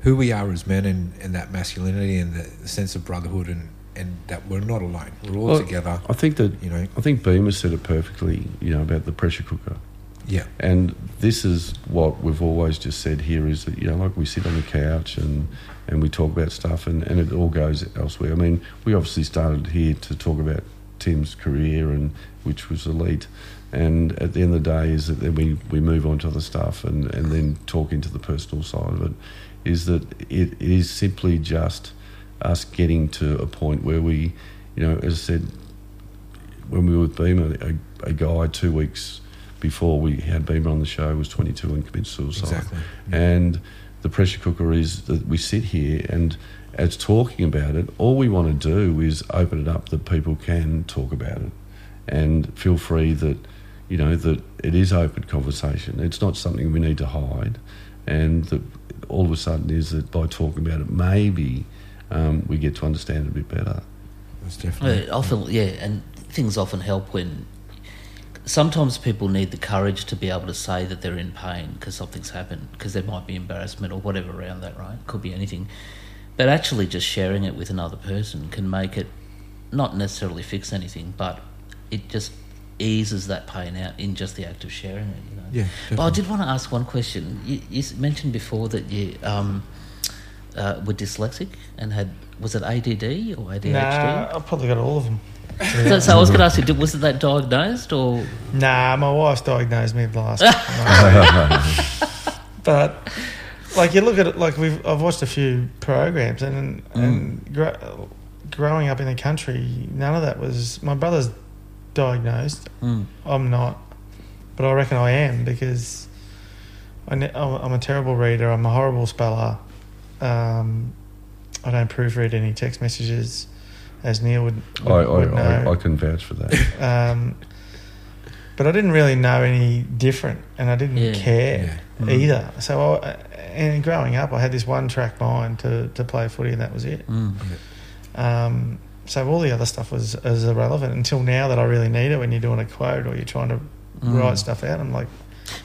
who we are as men and, and that masculinity and the, the sense of brotherhood and and that we're not alone. We're all Well, together. I think that You know. I think Beamer said it perfectly. You know about the pressure cooker. Yeah. And this is what we've always just said here is that, you know, like we sit on the couch and, and we talk about stuff and, and it all goes elsewhere. I mean, we obviously started here to talk about Tim's career and which was elite. And at the end of the day is that then we, we move on to other stuff and, and then talk into the personal side of it is that it, it is simply just us getting to a point where we, you know, as I said, when we were with Beamer, a, a guy two weeks before we had Beamer on the show was 22 and committed suicide. Exactly. And the pressure cooker is that we sit here and as talking about it, all we want to do is open it up that people can talk about it and feel free that, you know, that it is open conversation. It's not something we need to hide. And that all of a sudden is that by talking about it, maybe um, we get to understand it a bit better. That's definitely. Uh, often, yeah, and things often help when. Sometimes people need the courage to be able to say that they're in pain because something's happened, because there might be embarrassment or whatever around that, right? Could be anything. But actually, just sharing it with another person can make it not necessarily fix anything, but it just eases that pain out in just the act of sharing it. You know? Yeah, But I did want to ask one question. You, you mentioned before that you um, uh, were dyslexic and had was it ADD or ADHD? Nah, I've probably got all of them. So, so I was going to ask you, did- was it that diagnosed or? Nah, my wife's diagnosed me last. but like you look at it, like we've I've watched a few programs and and gro- growing up in the country, none of that was. My brother's diagnosed. Mm. I'm not, but I reckon I am because I ne- I'm a terrible reader. I'm a horrible speller. Um, I don't proofread any text messages, as Neil would, would, I, I, would know. I, I can vouch for that. Um, but I didn't really know any different, and I didn't Yeah. care either. So, I, and growing up, I had this one track mind to, to play footy, and that was it. Mm. Um, so all the other stuff was, was irrelevant until now that I really need it when you're doing a quote or you're trying to Mm. write stuff out. I'm like,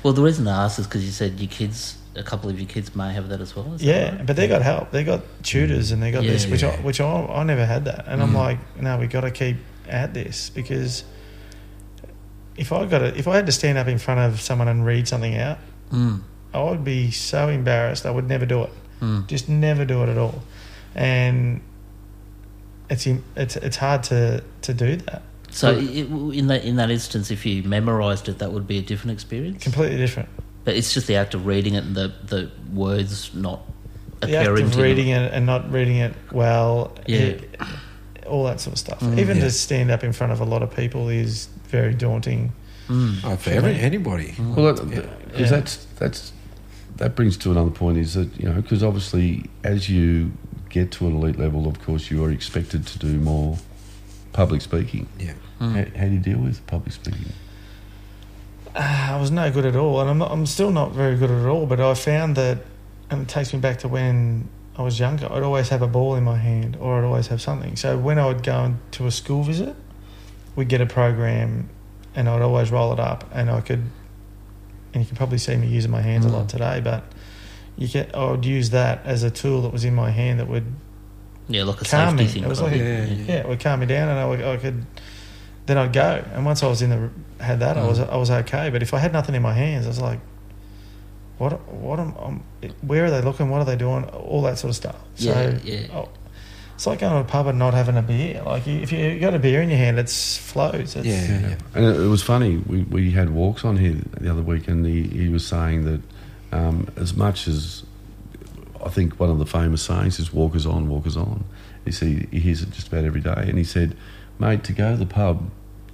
Well, the reason I asked is because you said your kids, a couple of your kids may have that as well. Yeah, right? but they got help. They got tutors and they got Yeah, this, which I, which I, I never had that. And I'm Mm. like, no, we got to keep at this because if I got it, if I had to stand up in front of someone and read something out, Mm. I would be so embarrassed. I would never do it. Mm. Just never do it at all. And it's it's it's hard to to do that. So, it, in that in that instance, if you memorised it, that would be a different experience. Completely different. But it's just the act of reading it and the the words not The act of reading you. it and not reading it well, Yeah. it- all that sort of stuff. Mm, Even yeah. to stand up in front of a lot of people is very daunting. Mm. Oh, for every, anybody. Well, that, Yeah. because Yeah. that's that's that brings to another point is that you know because obviously as you get to an elite level, of course you are expected to do more public speaking. Yeah. Mm. How, how do you deal with public speaking? I was no good at all, and I'm not, I'm still not very good at all. But I found that, and it takes me back to when I was younger. I'd always have a ball in my hand, or I'd always have something. So when I would go to a school visit, we'd get a program, and I'd always roll it up, and I could, and you can probably see me using my hands a lot mm. today, but you get I would use that as a tool that was in my hand that would Yeah, like a calm safety me. thing. It was like of. a- Yeah, yeah, yeah. it would calm me down, and I, would, I could. Then I'd go, and once I was in the had that, I was I was okay. But if I had nothing in my hands, I was like, what what am um, where are they looking? What are they doing? All that sort of stuff. Yeah, so yeah. oh, it's like going to a pub and not having a beer. Like if you got a beer in your hand, it's flows. It's, Yeah, yeah. And it, it was funny. We, we had walks on here the other week, and he, he was saying that um, as much as I think one of the famous sayings is "walkers on, walkers on." He said he hears it just about every day, and he said, "Mate, to go to the pub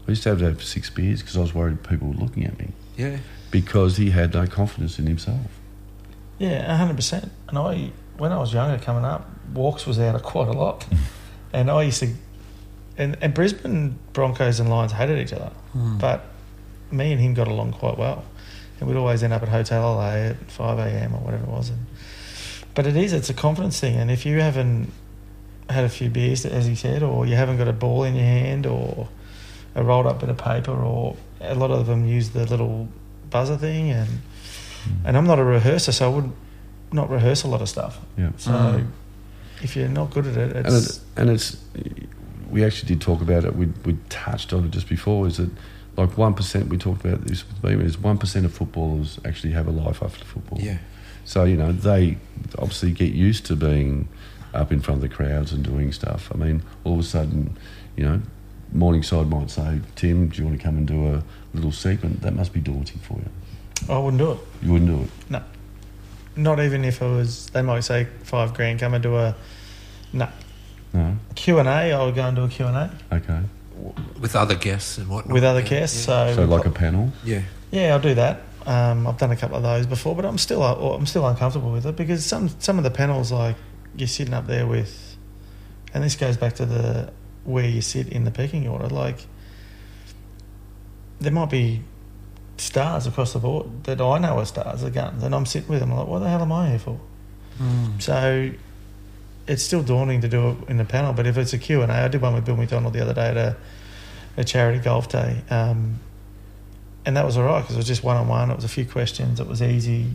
I used to have to have six beers because I was worried people were looking at me Yeah. because he had no confidence in himself. Yeah, hundred percent. And I, when I was younger, coming up, walks was out of quite a lot, and I used to, and, and Brisbane Broncos and Lions hated each other, hmm. but me and him got along quite well, and we'd always end up at Hotel LA at five a.m. or whatever it was. And, but it is, it's a confidence thing, and if you haven't had a few beers, as he said, or you haven't got a ball in your hand, or a rolled up bit of paper, or a lot of them use the little buzzer thing, and and I'm not a rehearser, so I would not not rehearse a lot of stuff. Yeah. So if you're not good at it, and it's it, and it's we actually did talk about it. We we touched on it just before. Is that like one percent? We talked about this with me. Is one percent of footballers actually have a life after football? Yeah. So you know they obviously get used to being up in front of the crowds and doing stuff. I mean, all of a sudden, you know, Morningside might say, "Tim, do you want to come and do a little segment?" That must be daunting for you. I wouldn't do it. You wouldn't do it. No, not even if it was. They might say five grand. Come and do a no No. Q and A. I would go and do a Q and A Okay. With other guests and whatnot. with other Yeah, guests. Yeah. So, So like a panel. yeah. yeah, I'll do that. Um, I've done a couple of those before, but I'm still uh, I'm still uncomfortable with it because some some of the panels like you're sitting up there with, and this goes back to the where you sit in the pecking order. Like there might be stars across the board that I know are stars, are guns, and I'm sitting with them. I'm like, what the hell am I here for? So it's still daunting to do it in the panel, but if it's a Q and A, I did one with Bill McDonald the other day at a, a charity golf day, um, and that was all right because it was just one on one. It was a few questions. It was easy.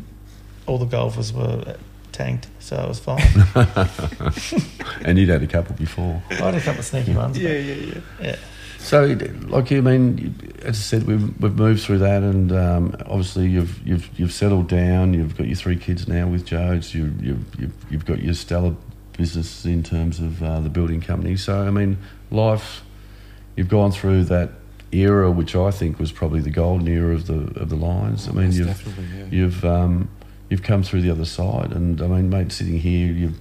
All the golfers were tanked, so it was fine. and you'd had a couple before. I had a couple of sneaky ones. Yeah, yeah, yeah. Yeah. So, like you mean, as I said, we've we've moved through that, and um, obviously you've you've you've settled down. You've got your three kids now with Jodes. You you've you've, you've got your stellar business in terms of uh, the building company. So, I mean, life. You've gone through that era, which I think was probably the golden era of the of the Lions. I mean, Most you've definitely, yeah. you've um, you've come through the other side, and I mean, mate, sitting here, you,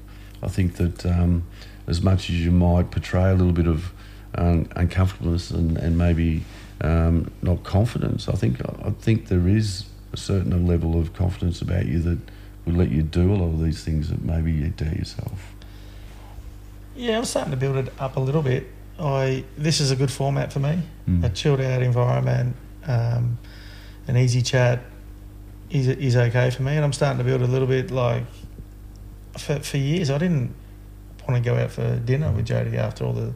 I think that um, as much as you might portray a little bit of um, uncomfortableness and, and maybe um, not confidence, I think I think there is a certain level of confidence about you that would let you do a lot of these things that maybe you dare yourself. Yeah, I'm starting to build it up a little bit. I this is a good format for me. Mm. A chilled out environment, um, an easy chat is is okay for me, and I'm starting to build a little bit like for for years I didn't want to go out for dinner with Jodie after all the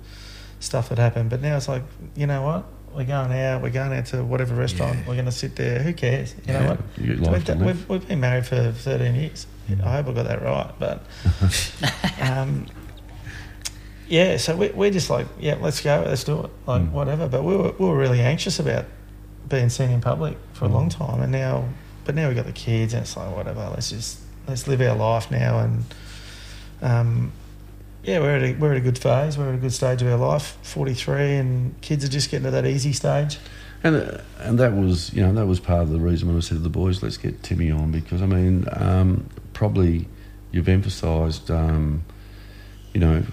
stuff that happened, but now it's like you know what. We're going out. We're going out to whatever restaurant. Yeah. We're going to sit there. Who cares? You know what? you We've, we've, we've been married for 13 years. I hope I got that right. But um, yeah, so we, we're just like, yeah, let's go, let's do it, like Mm. whatever. But we were, we were really anxious about being seen in public for a long time, and now, but now we've got the kids, and it's like whatever. Let's just let's live our life now, and um, yeah, we're at a, we're at a good phase. We're at a good stage of our life, forty three, and kids are just getting to that easy stage. And and that was you know that was part of the reason when I said to the boys, let's get Timmy on because I mean um, probably you've emphasised um, you know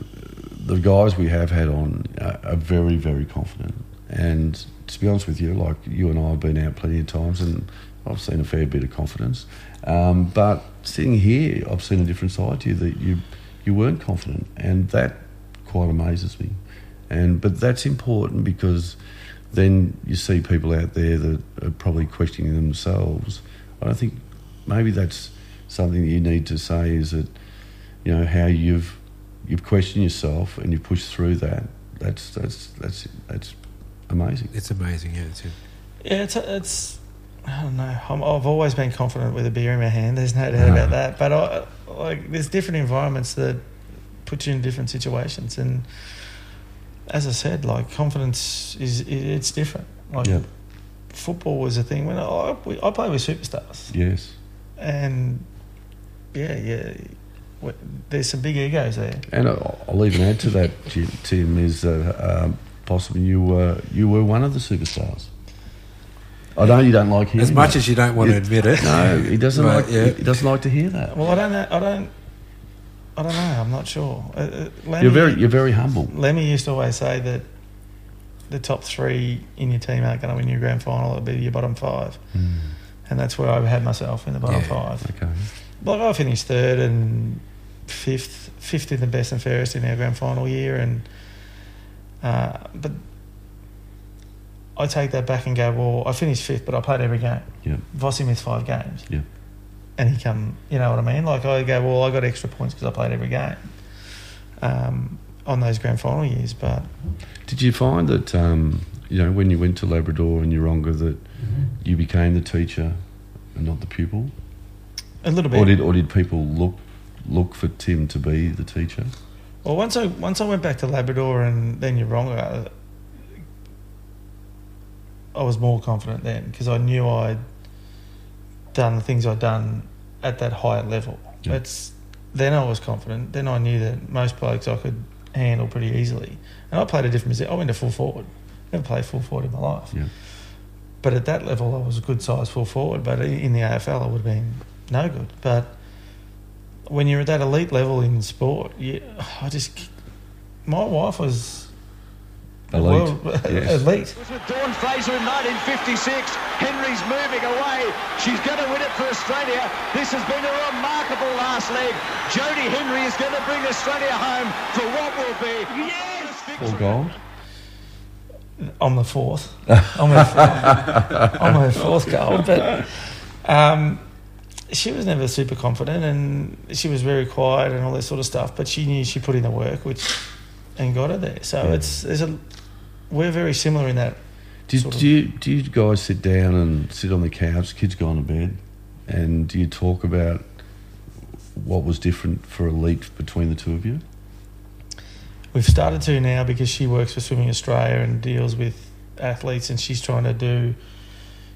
the guys we have had on are very very confident and to be honest with you, like you and I have been out plenty of times and I've seen a fair bit of confidence, um, but sitting here I've seen a different side to you that you you weren't confident and that quite amazes me, and but that's important because then you see people out there that are probably questioning themselves. I don't think maybe that's something that you need to say is that you know how you've you've questioned yourself and you've pushed through that. That's that's that's that's amazing. It's amazing, yeah. It's Yeah, it's it's. I don't know. I'm, I've always been confident with a beer in my hand. There's no doubt about that. But I, like, there's different environments that put you in different situations, and as I said, like confidence is it, it's different. Like Yeah. football was a thing when I I play with superstars, Yes, and yeah, yeah, there's some big egos there. and I'll even add to that, Tim, is that um, possibly you were you were one of the superstars. I don't know you don't like hearing As much that. as you don't want to admit it. No, he doesn't Right, like. yeah. He doesn't like to hear that. Well, I don't know. I don't. I don't know. I'm not sure. Uh, uh, Lemmy- You're very, you're very humble. Lemmy used to always say that the top three in your team aren't going to win your grand final. It'll be your bottom five, Mm. and that's where I've had myself in the bottom Yeah. five. Okay. Like I finished third and fifth, fifth in the best and fairest in our grand final year, and uh, but I take that back and go, well, I finished fifth, but I played every game. Yeah. Vossi missed five games. Yeah. And he come, you know what I mean? Like I go, well, I got extra points because I played every game um, on those grand final years. But Did you find that um, you know when you went to Labrador and Yeronga that you became the teacher and not the pupil, a little bit. or did or did people look look for Tim to be the teacher? Well, once I once I went back to Labrador and then Yeronga. I, was more confident then because I knew I'd done the things I'd done at that higher level. Yeah. It's then I was confident. Then I knew that most blokes I could handle pretty easily. And I played a different position. I went to full forward. Never played full forward in my life. Yeah. But at that level, I was a good size full forward. But in the AFL, I would have been no good. But when you're at that elite level in sport, you, I just my wife was Elite, world- yes. elite. It was with Dawn Fraser in 1956. Henry's moving away. She's going to win it for Australia. This has been a remarkable last leg. Jodie Henry is going to bring Australia home for what will be yes! Four gold. I'm the fourth. I'm her, I'm her fourth gold, but um, she was never super confident, and she was very quiet and all that sort of stuff. But she knew she put in the work, which and got her there. So Yeah. it's there's a we're very similar in that. Did, sort of- do you do you guys sit down and sit on the couch? Kids go on to bed, and do you talk about what was different for elite between the two of you? We've started to now because she works for Swimming Australia and deals with athletes, and she's trying to do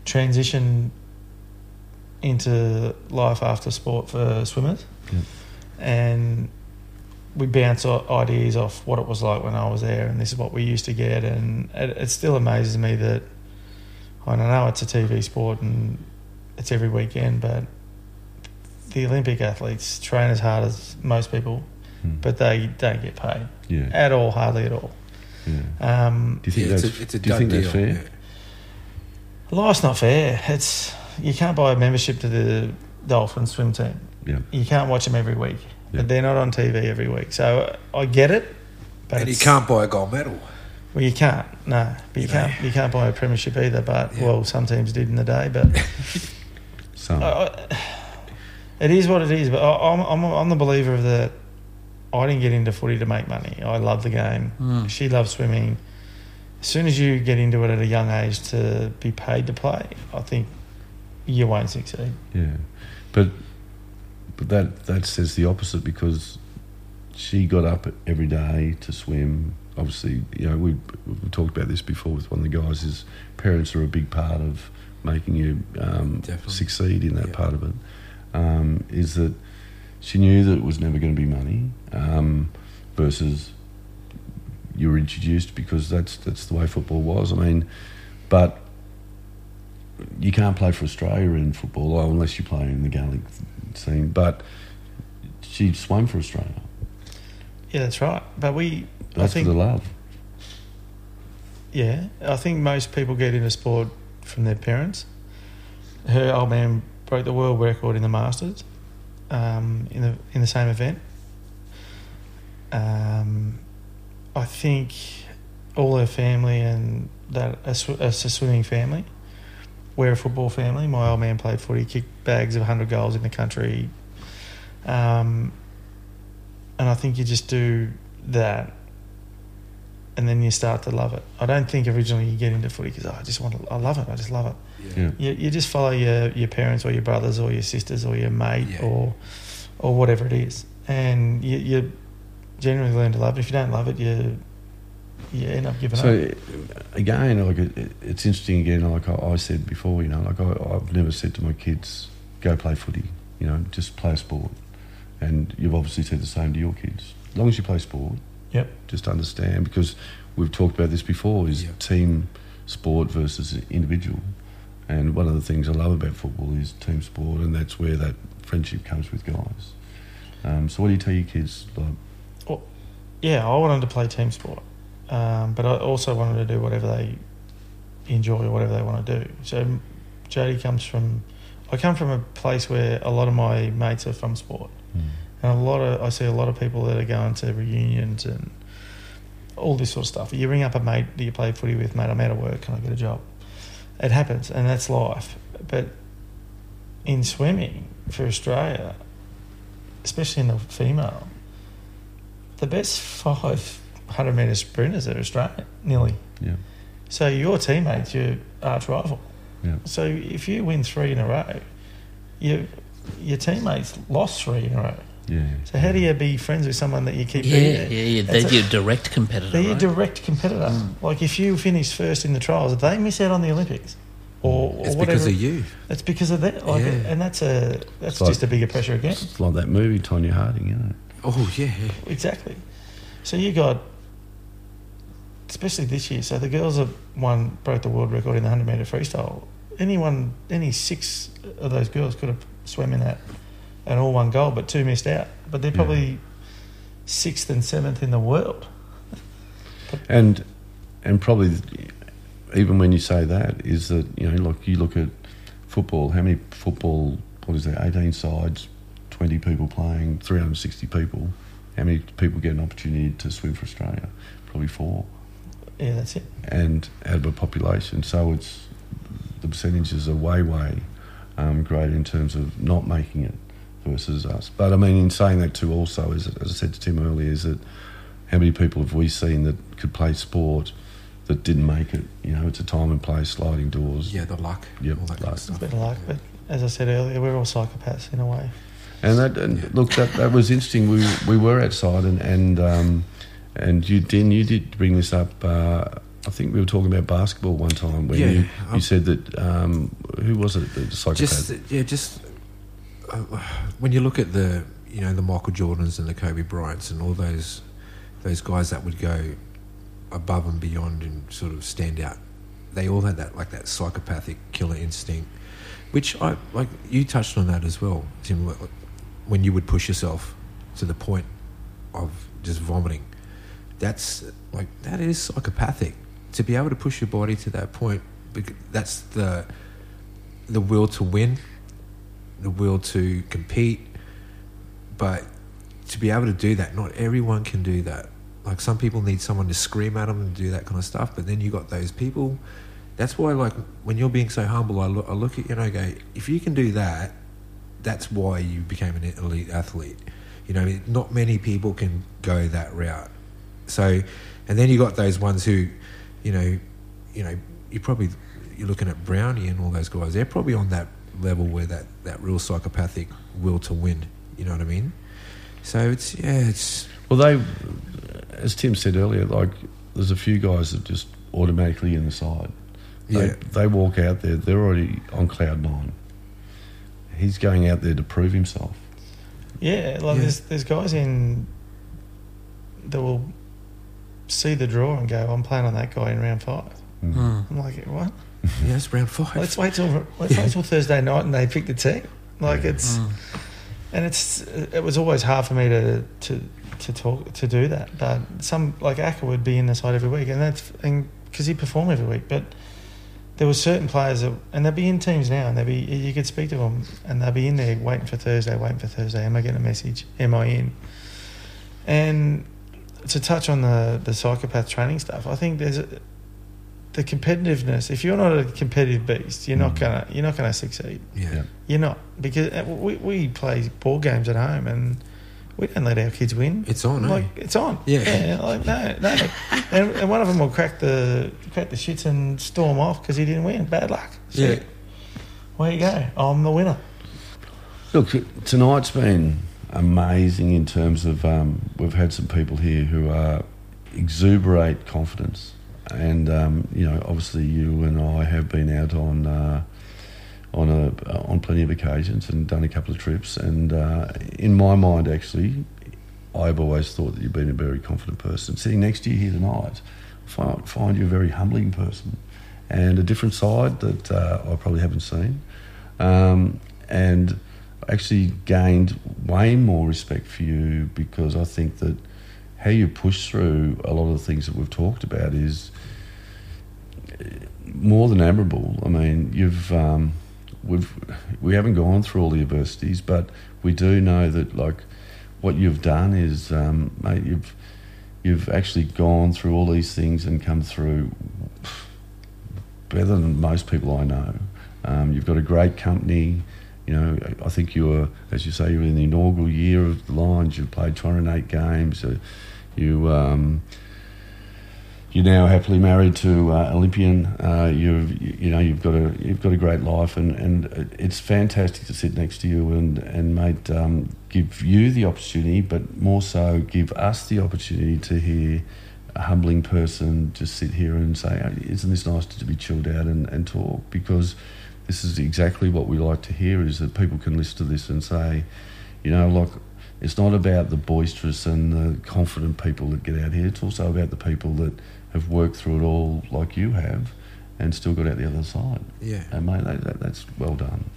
transition into life after sport for swimmers. Yeah. And we bounce ideas off what it was like when I was there, and this is what we used to get. And it, it still amazes me that I don't know it's a TV sport and it's every weekend, but the Olympic athletes train as hard as most people, Hmm. but they don't get paid Yeah, at all, hardly at all. yeah. Um, Do you think Yeah, it's that's a, it's a do you think deal. that's fair? yeah. life's not fair. It's you can't buy a membership to the Dolphins swim team. Yeah. You can't watch them every week. Yeah. They're not on TV every week, so I get it. But And you can't buy a gold medal. Well, you can't. No, but you You can't. You can't buy a premiership either. But Yeah. well, some teams did in the day. But Some. I, I, it is what it is. But I, I'm, I'm, I'm the believer of that. I didn't get into footy to make money. I love the game. Mm. She loves swimming. As soon as you get into it at a young age to be paid to play, I think you won't succeed. Yeah, but but that that says the opposite because she got up every day to swim. Obviously, you know we we talked about this before with one of the guys. His parents are a big part of making you um, succeed in that Yeah. part of it. Um, is that she knew that it was never going to be money um, versus you were introduced because that's that's the way football was. I mean, but you can't play for Australia in football unless you play in the Gaelic scene. But she swam for Australia. Yeah, that's right. But we, I That's think, for the love. yeah, I think most people get into sport from their parents. Her old man broke the world record in the Masters, um, in the in the same event. Um, I think all her family and that a, sw- a swimming family. We're a football family. My old man played footy, kicked bags of hundred goals in the country, um, and I think you just do that and then you start to love it. I don't think originally you get into footy because oh, I just want to, I love it, I just love it. Yeah. You, you just follow your, your parents or your brothers or your sisters or your mate Yeah. or or whatever it is, and you, you generally learn to love it. If you don't love it, you you end up giving up. So again, like it, it's interesting. Again, like I, I said before, you know, like I, I've never said to my kids, "Go play footy." You know, just play a sport. And you've obviously said the same to your kids. As long as you play sport, Yep. just understand because we've talked about this before is Yeah. team sport versus individual and one of the things I love about football is team sport and that's where that friendship comes with guys um, so what do you tell your kids like Yeah, I wanted to play team sport. um, but I also wanted to do whatever they enjoy or whatever they want to do. So Jodie comes from, I come from a place where a lot of my mates are from sport, hmm. and a lot of I see a lot of people that are going to reunions and all this sort of stuff. You ring up a mate that you play footy with, mate. I'm out of work. Can I get a job? It happens, and that's life. But in swimming for Australia, especially in the female, the best 500 metre sprinters are Australian, nearly. Yeah. So your teammate's your arch rival. Yeah. So if you win three in a row, you, your teammates lost three in a row. Yeah. So how do you be friends with someone that you keep Yeah, beating? yeah, yeah. They're a- your direct competitor. They're your direct competitor. Mm. Like if you finish first in the trials, they miss out on the Olympics, or, or It's whatever. because of you. It's because of that. Like, Yeah. and that's a that's like- just a bigger pressure again. It's like that movie, Tonya Harding, you it? Oh yeah, yeah. Exactly. So you got, especially this year. So the girls have won broke the world record in the hundred meter freestyle. Anyone, any six of those girls could have swam in that, and all won gold, but two missed out. But they're Yeah. probably sixth and seventh in the world. And and probably even when you say that is that you know like you look at football. How many football? What is there? Eighteen sides, twenty people playing, three hundred sixty people. How many people get an opportunity to swim for Australia? Probably four. Yeah, that's it. and out of a population. So it's the percentages are way, way um, greater in terms of not making it versus us. But I mean, in saying that too, also, as, as I said to Tim earlier, is that how many people have we seen that could play sport that didn't make it? You know, it's a time and place, sliding doors. Yeah, the luck. Yep, all that kind luck. of stuff. It's a bit of luck, but as I said earlier, we're all psychopaths in a way. And that, and look, that, that was interesting. We we were outside, and and um, and you did you did bring this up. Uh, I think we were talking about basketball one time when Yeah, you, you um, said that um, who was it? The psychopath. Just yeah, just uh, when you look at the you know the Michael Jordans and the Kobe Bryants and all those those guys that would go above and beyond and sort of stand out, they all had that like that psychopathic killer instinct, which I like. You touched on that as well, Tim. When you would push yourself to the point of just vomiting, that's like that is psychopathic. To be able to push your body to that point, that's the the will to win, the will to compete, but to be able to do that, not everyone can do that. Like some people need someone to scream at them and do that kind of stuff, but then you got those people. That's why, like, when you're being so humble, I look, I look at you and I go, if you can do that, that's why you became an elite athlete. You know, not many people can go that route. So, and then you got those ones who, you know, you know, you're probably you're looking at Brownie and all those guys. They're probably on that level where that that real psychopathic will to win. You know what I mean? So it's yeah, it's Well, they, as Tim said earlier, like there's a few guys that just automatically in the side. They, Yeah. they walk out there, they're already on cloud nine. He's going out there to prove himself. Yeah, like Yeah. there's there's guys in that will see the draw and go, "I'm playing on that guy in round five. Mm. I'm like, what? yeah, it's round five. Let's wait till let's wait till Thursday night and they pick the team. Like Yeah. it's, and it's it was always hard for me to to to talk to do that. But some like Aker would be in the side every week, and that's and because he performed every week, but. There were certain players that, and they'd be in teams now, and they'd be you could speak to them, and they'd be in there waiting for Thursday, waiting for Thursday. Am I getting a message? Am I in? And to touch on the the psychopath training stuff, I think there's a, the competitiveness. If you're not a competitive beast, you're not Mm. gonna you're not gonna succeed. yeah. Yeah. You're not because uh, we we play ball games at home and we don't let our kids win. It's on, eh? like it's on. Yeah. like no, no. and, and one of them will crack the crack the shits and storm off because he didn't win. Bad luck. So, Yeah. Where you go? I'm the winner. Look, tonight's been amazing in terms of um, we've had some people here who are exuberate confidence, and um, you know, obviously you and I have been out on uh, on a on plenty of occasions and done a couple of trips, and uh, in my mind, actually, I've always thought that you've been a very confident person. Sitting next to you here tonight, find, find you a very humbling person, and a different side that uh, I probably haven't seen. Um, and actually gained way more respect for you because I think that how you push through a lot of the things that we've talked about is uh, more than admirable. I mean, you've um, we've we haven't gone through all the adversities, but we do know that like what you've done is, um, mate, you've you've actually gone through all these things and come through better than most people I know. Um, you've got a great company. You know, I think you were, as you say, you were in the inaugural year of the Lions. You played 208 games. Uh, you um, you're now happily married to uh, Olympian. Uh, you've you know you've got a you've got a great life, and, and it's fantastic to sit next to you and and mate um, give you the opportunity, but more so give us the opportunity to hear a humbling person just sit here and say, "Oh, "Isn't this nice to be chilled out and, and talk?" Because this is exactly what we like to hear: is that people can listen to this and say, you know, like it's not about the boisterous and the confident people that get out here. It's also about the people that have worked through it all, like you have, and still got out the other side. Yeah. And mate, that, that, that's well done.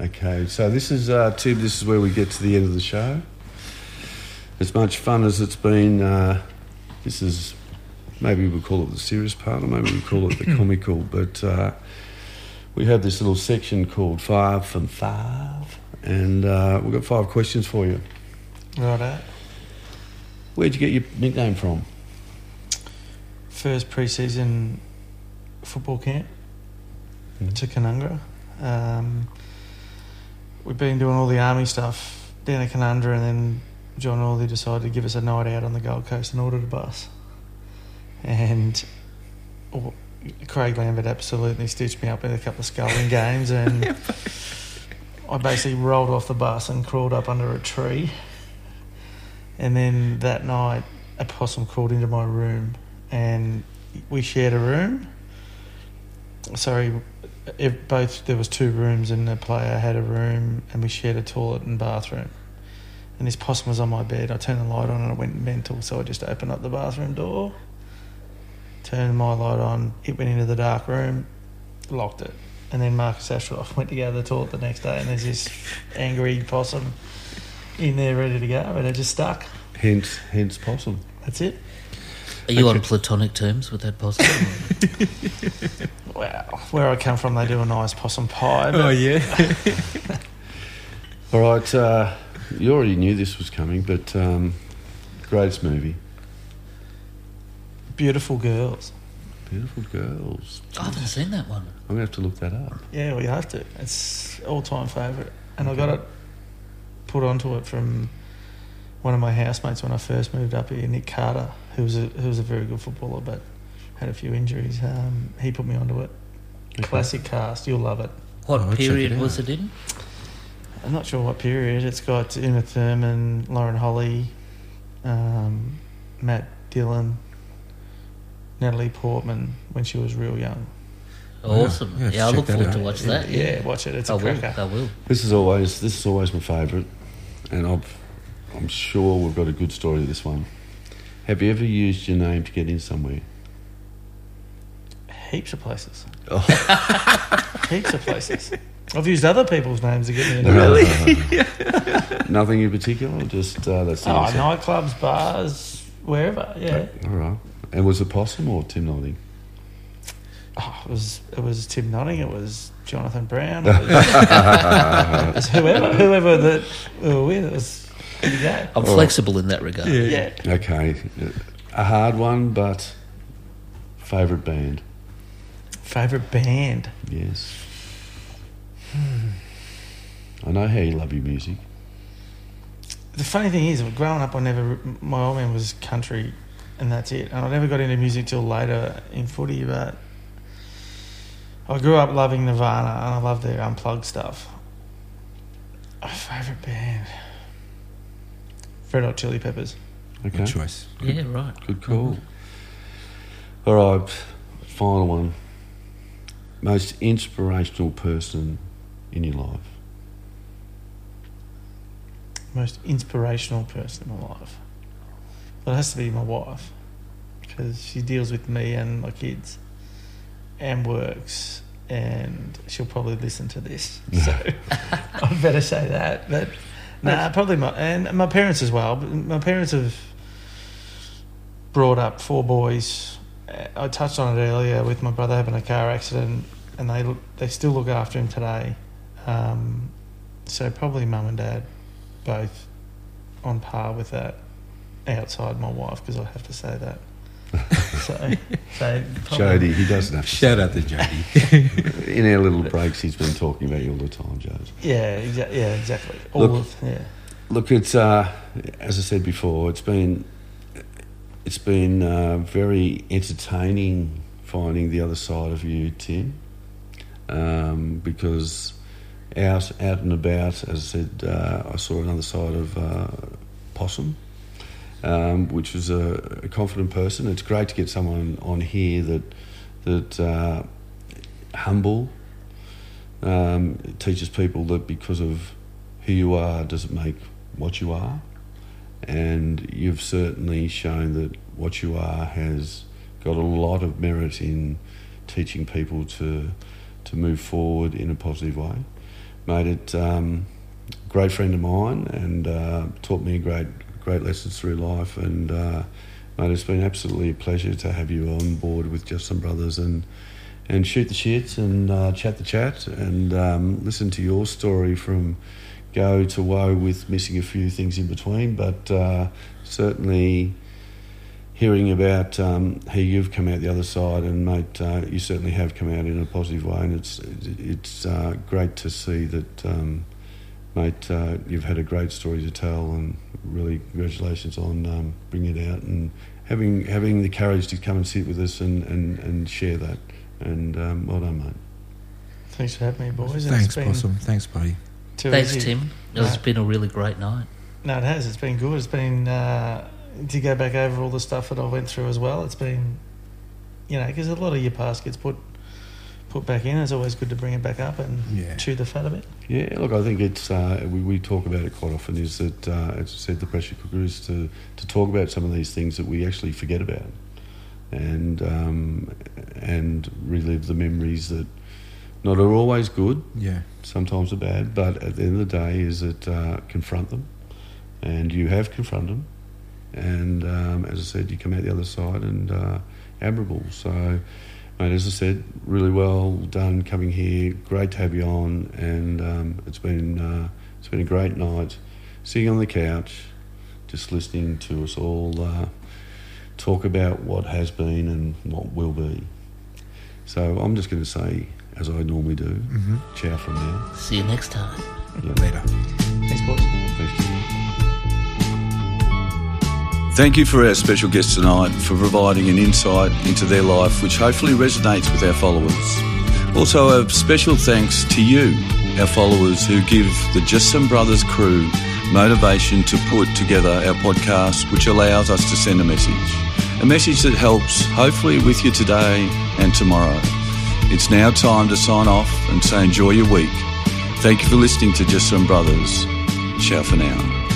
Okay, so this is uh, Tim. This is where we get to the end of the show. As much fun as it's been, uh, this is maybe we'll call it the serious part, or maybe we call it the comical. But uh, we have this little section called Five from Five, and uh, we've got five questions for you. Right Where'd you get your nickname from? First pre-season football camp Mhm. to Canungra. Um, we've been doing all the army stuff down at Canungra, and then John Northey decided to give us a night out on the Gold Coast and ordered a bus. And oh, Craig Lambert absolutely stitched me up in a couple of sculling games, and I basically rolled off the bus and crawled up under a tree. And then that night, a possum crawled into my room, and we shared a room. Sorry, if both there was two rooms, and the player had a room, and we shared a toilet and bathroom. And this possum was on my bed. I turned the light on, and it went mental. So I just opened up the bathroom door, turned my light on. It went into the dark room, locked it, and then Marcus Ashcroft went to go to the toilet the next day, and there's this angry possum in there ready to go, and it just stuck. Hence, hence possum. That's it. Are you on platonic terms with that possum? Wow, where I come from, they do a nice possum pie. But yeah. All right, uh, you already knew this was coming, but um, greatest movie, Beautiful girls. Beautiful Girls. I haven't seen that one. I'm gonna have to look that up. Yeah, we have to. It's all time favourite, and I got it put onto it from one of my housemates when I first moved up here, Nick Carter, who was a who was a very good footballer, but had a few injuries. Um, he put me onto it. Okay. Classic cast, you'll love it. What Oh, period it was it in? I'm not sure what period. It's got Uma Thurman, Lauren Holly, um, Matt Dillon, Natalie Portman when she was real young. Awesome. Yeah, Yeah, I check look forward out. to watch that. yeah, watch it. It's a I will. cracker. I will. This is always this is always my favourite, and I've, I'm sure we've got a good story to this one. Have you ever used your name to get in somewhere? Heaps of places. Oh. Heaps of places. I've used other people's names to get me in. Really? Nothing in particular, just uh, that's Oh, nightclubs, bars, wherever. Yeah. All right. And was it Possum or Tim Notting? Oh, it was it was Tim Notting. It was Jonathan Brown. It was, it was whoever whoever that we were with. It was good. I'm flexible in that regard. Yeah. Okay, a hard one, but favourite band? Favorite band. Yes. I know how you love your music. The funny thing is, growing up, I never. My old man was country, and that's it. And I never got into music till later in footy. But I grew up loving Nirvana, and I love their unplugged stuff. My favorite band. Red Hot Chili Peppers. Okay, Good choice. Yeah, right. good call. All right, final one. Most inspirational person in your life? Most inspirational person in my life. Well, it has to be my wife, because she deals with me and my kids, and works, and she'll probably listen to this. So I better say that. But nah, probably my and my parents as well. But my parents have brought up four boys. I touched on it earlier with my brother having a car accident, and they they still look after him today. Um, so probably mum and dad, both on par with that. Outside my wife, because I have to say that. so, so Jodie, he doesn't have to. Shout out to Jodie. In our little breaks, he's been talking about you all the time, Jodie. Yeah, exa- yeah, exactly. All Look- of yeah. Look, it's uh, as I said before, it's been it's been uh, very entertaining finding the other side of you, Tim, um, because out out and about, as I said, uh, I saw another side of uh, Possum, um, which was a, a confident person. It's great to get someone on here that that uh, humble. Um, teaches people that because of who you are doesn't make what you are. And you've certainly shown that what you are has got a lot of merit in teaching people to to move forward in a positive way. Made it um, great friend of mine and uh, taught me a great great lessons through life. And uh, mate, it's been absolutely a pleasure to have you on board with Just Some Brothers and and shoot the shit and uh, chat the chat and um, listen to your story from go to woe with missing a few things in between, but uh, certainly hearing about um, how you've come out the other side and mate, uh, you certainly have come out in a positive way, and it's it's uh, great to see that. Um, Mate, uh, you've had a great story to tell, and really congratulations on um, bringing it out and having having the courage to come and sit with us and, and, and share that. And um, well done, mate. Thanks for having me, boys. Thanks, Possum. Thanks, buddy. Thanks, easy. Tim. It's No. been a really great night. No, it has. It's been good. It's been uh, to go back over all the stuff that I went through as well. It's been, you know, because a lot of your past gets put put back in. It's always good to bring it back up and Yeah. chew the fat a bit. Yeah, look, I think it's uh, we, we talk about it quite often. Is that uh, as I said, the pressure cooker is to to talk about some of these things that we actually forget about, and um, and relive the memories that not are always good, Yeah. sometimes are bad, but at the end of the day, is that uh, confront them, and you have confronted them, and um, as I said, you come out the other side and uh, admirable. So, mate, as I said, really well done coming here. Great to have you on, and um, it's been uh, it's been a great night, sitting on the couch, just listening to us all uh, talk about what has been and what will be. So I'm just going to say, as I normally do, Mm-hmm. ciao from now. See you next time. Yeah. Later. Thanks, boys. Thank you for our special guest tonight for providing an insight into their life which hopefully resonates with our followers. Also, a special thanks to you, our followers, who give the Just Some Brothers crew motivation to put together our podcast, which allows us to send a message. A message that helps, hopefully, with you today and tomorrow. It's now time to sign off and say enjoy your week. Thank you for listening to Just Some Brothers. Ciao for now.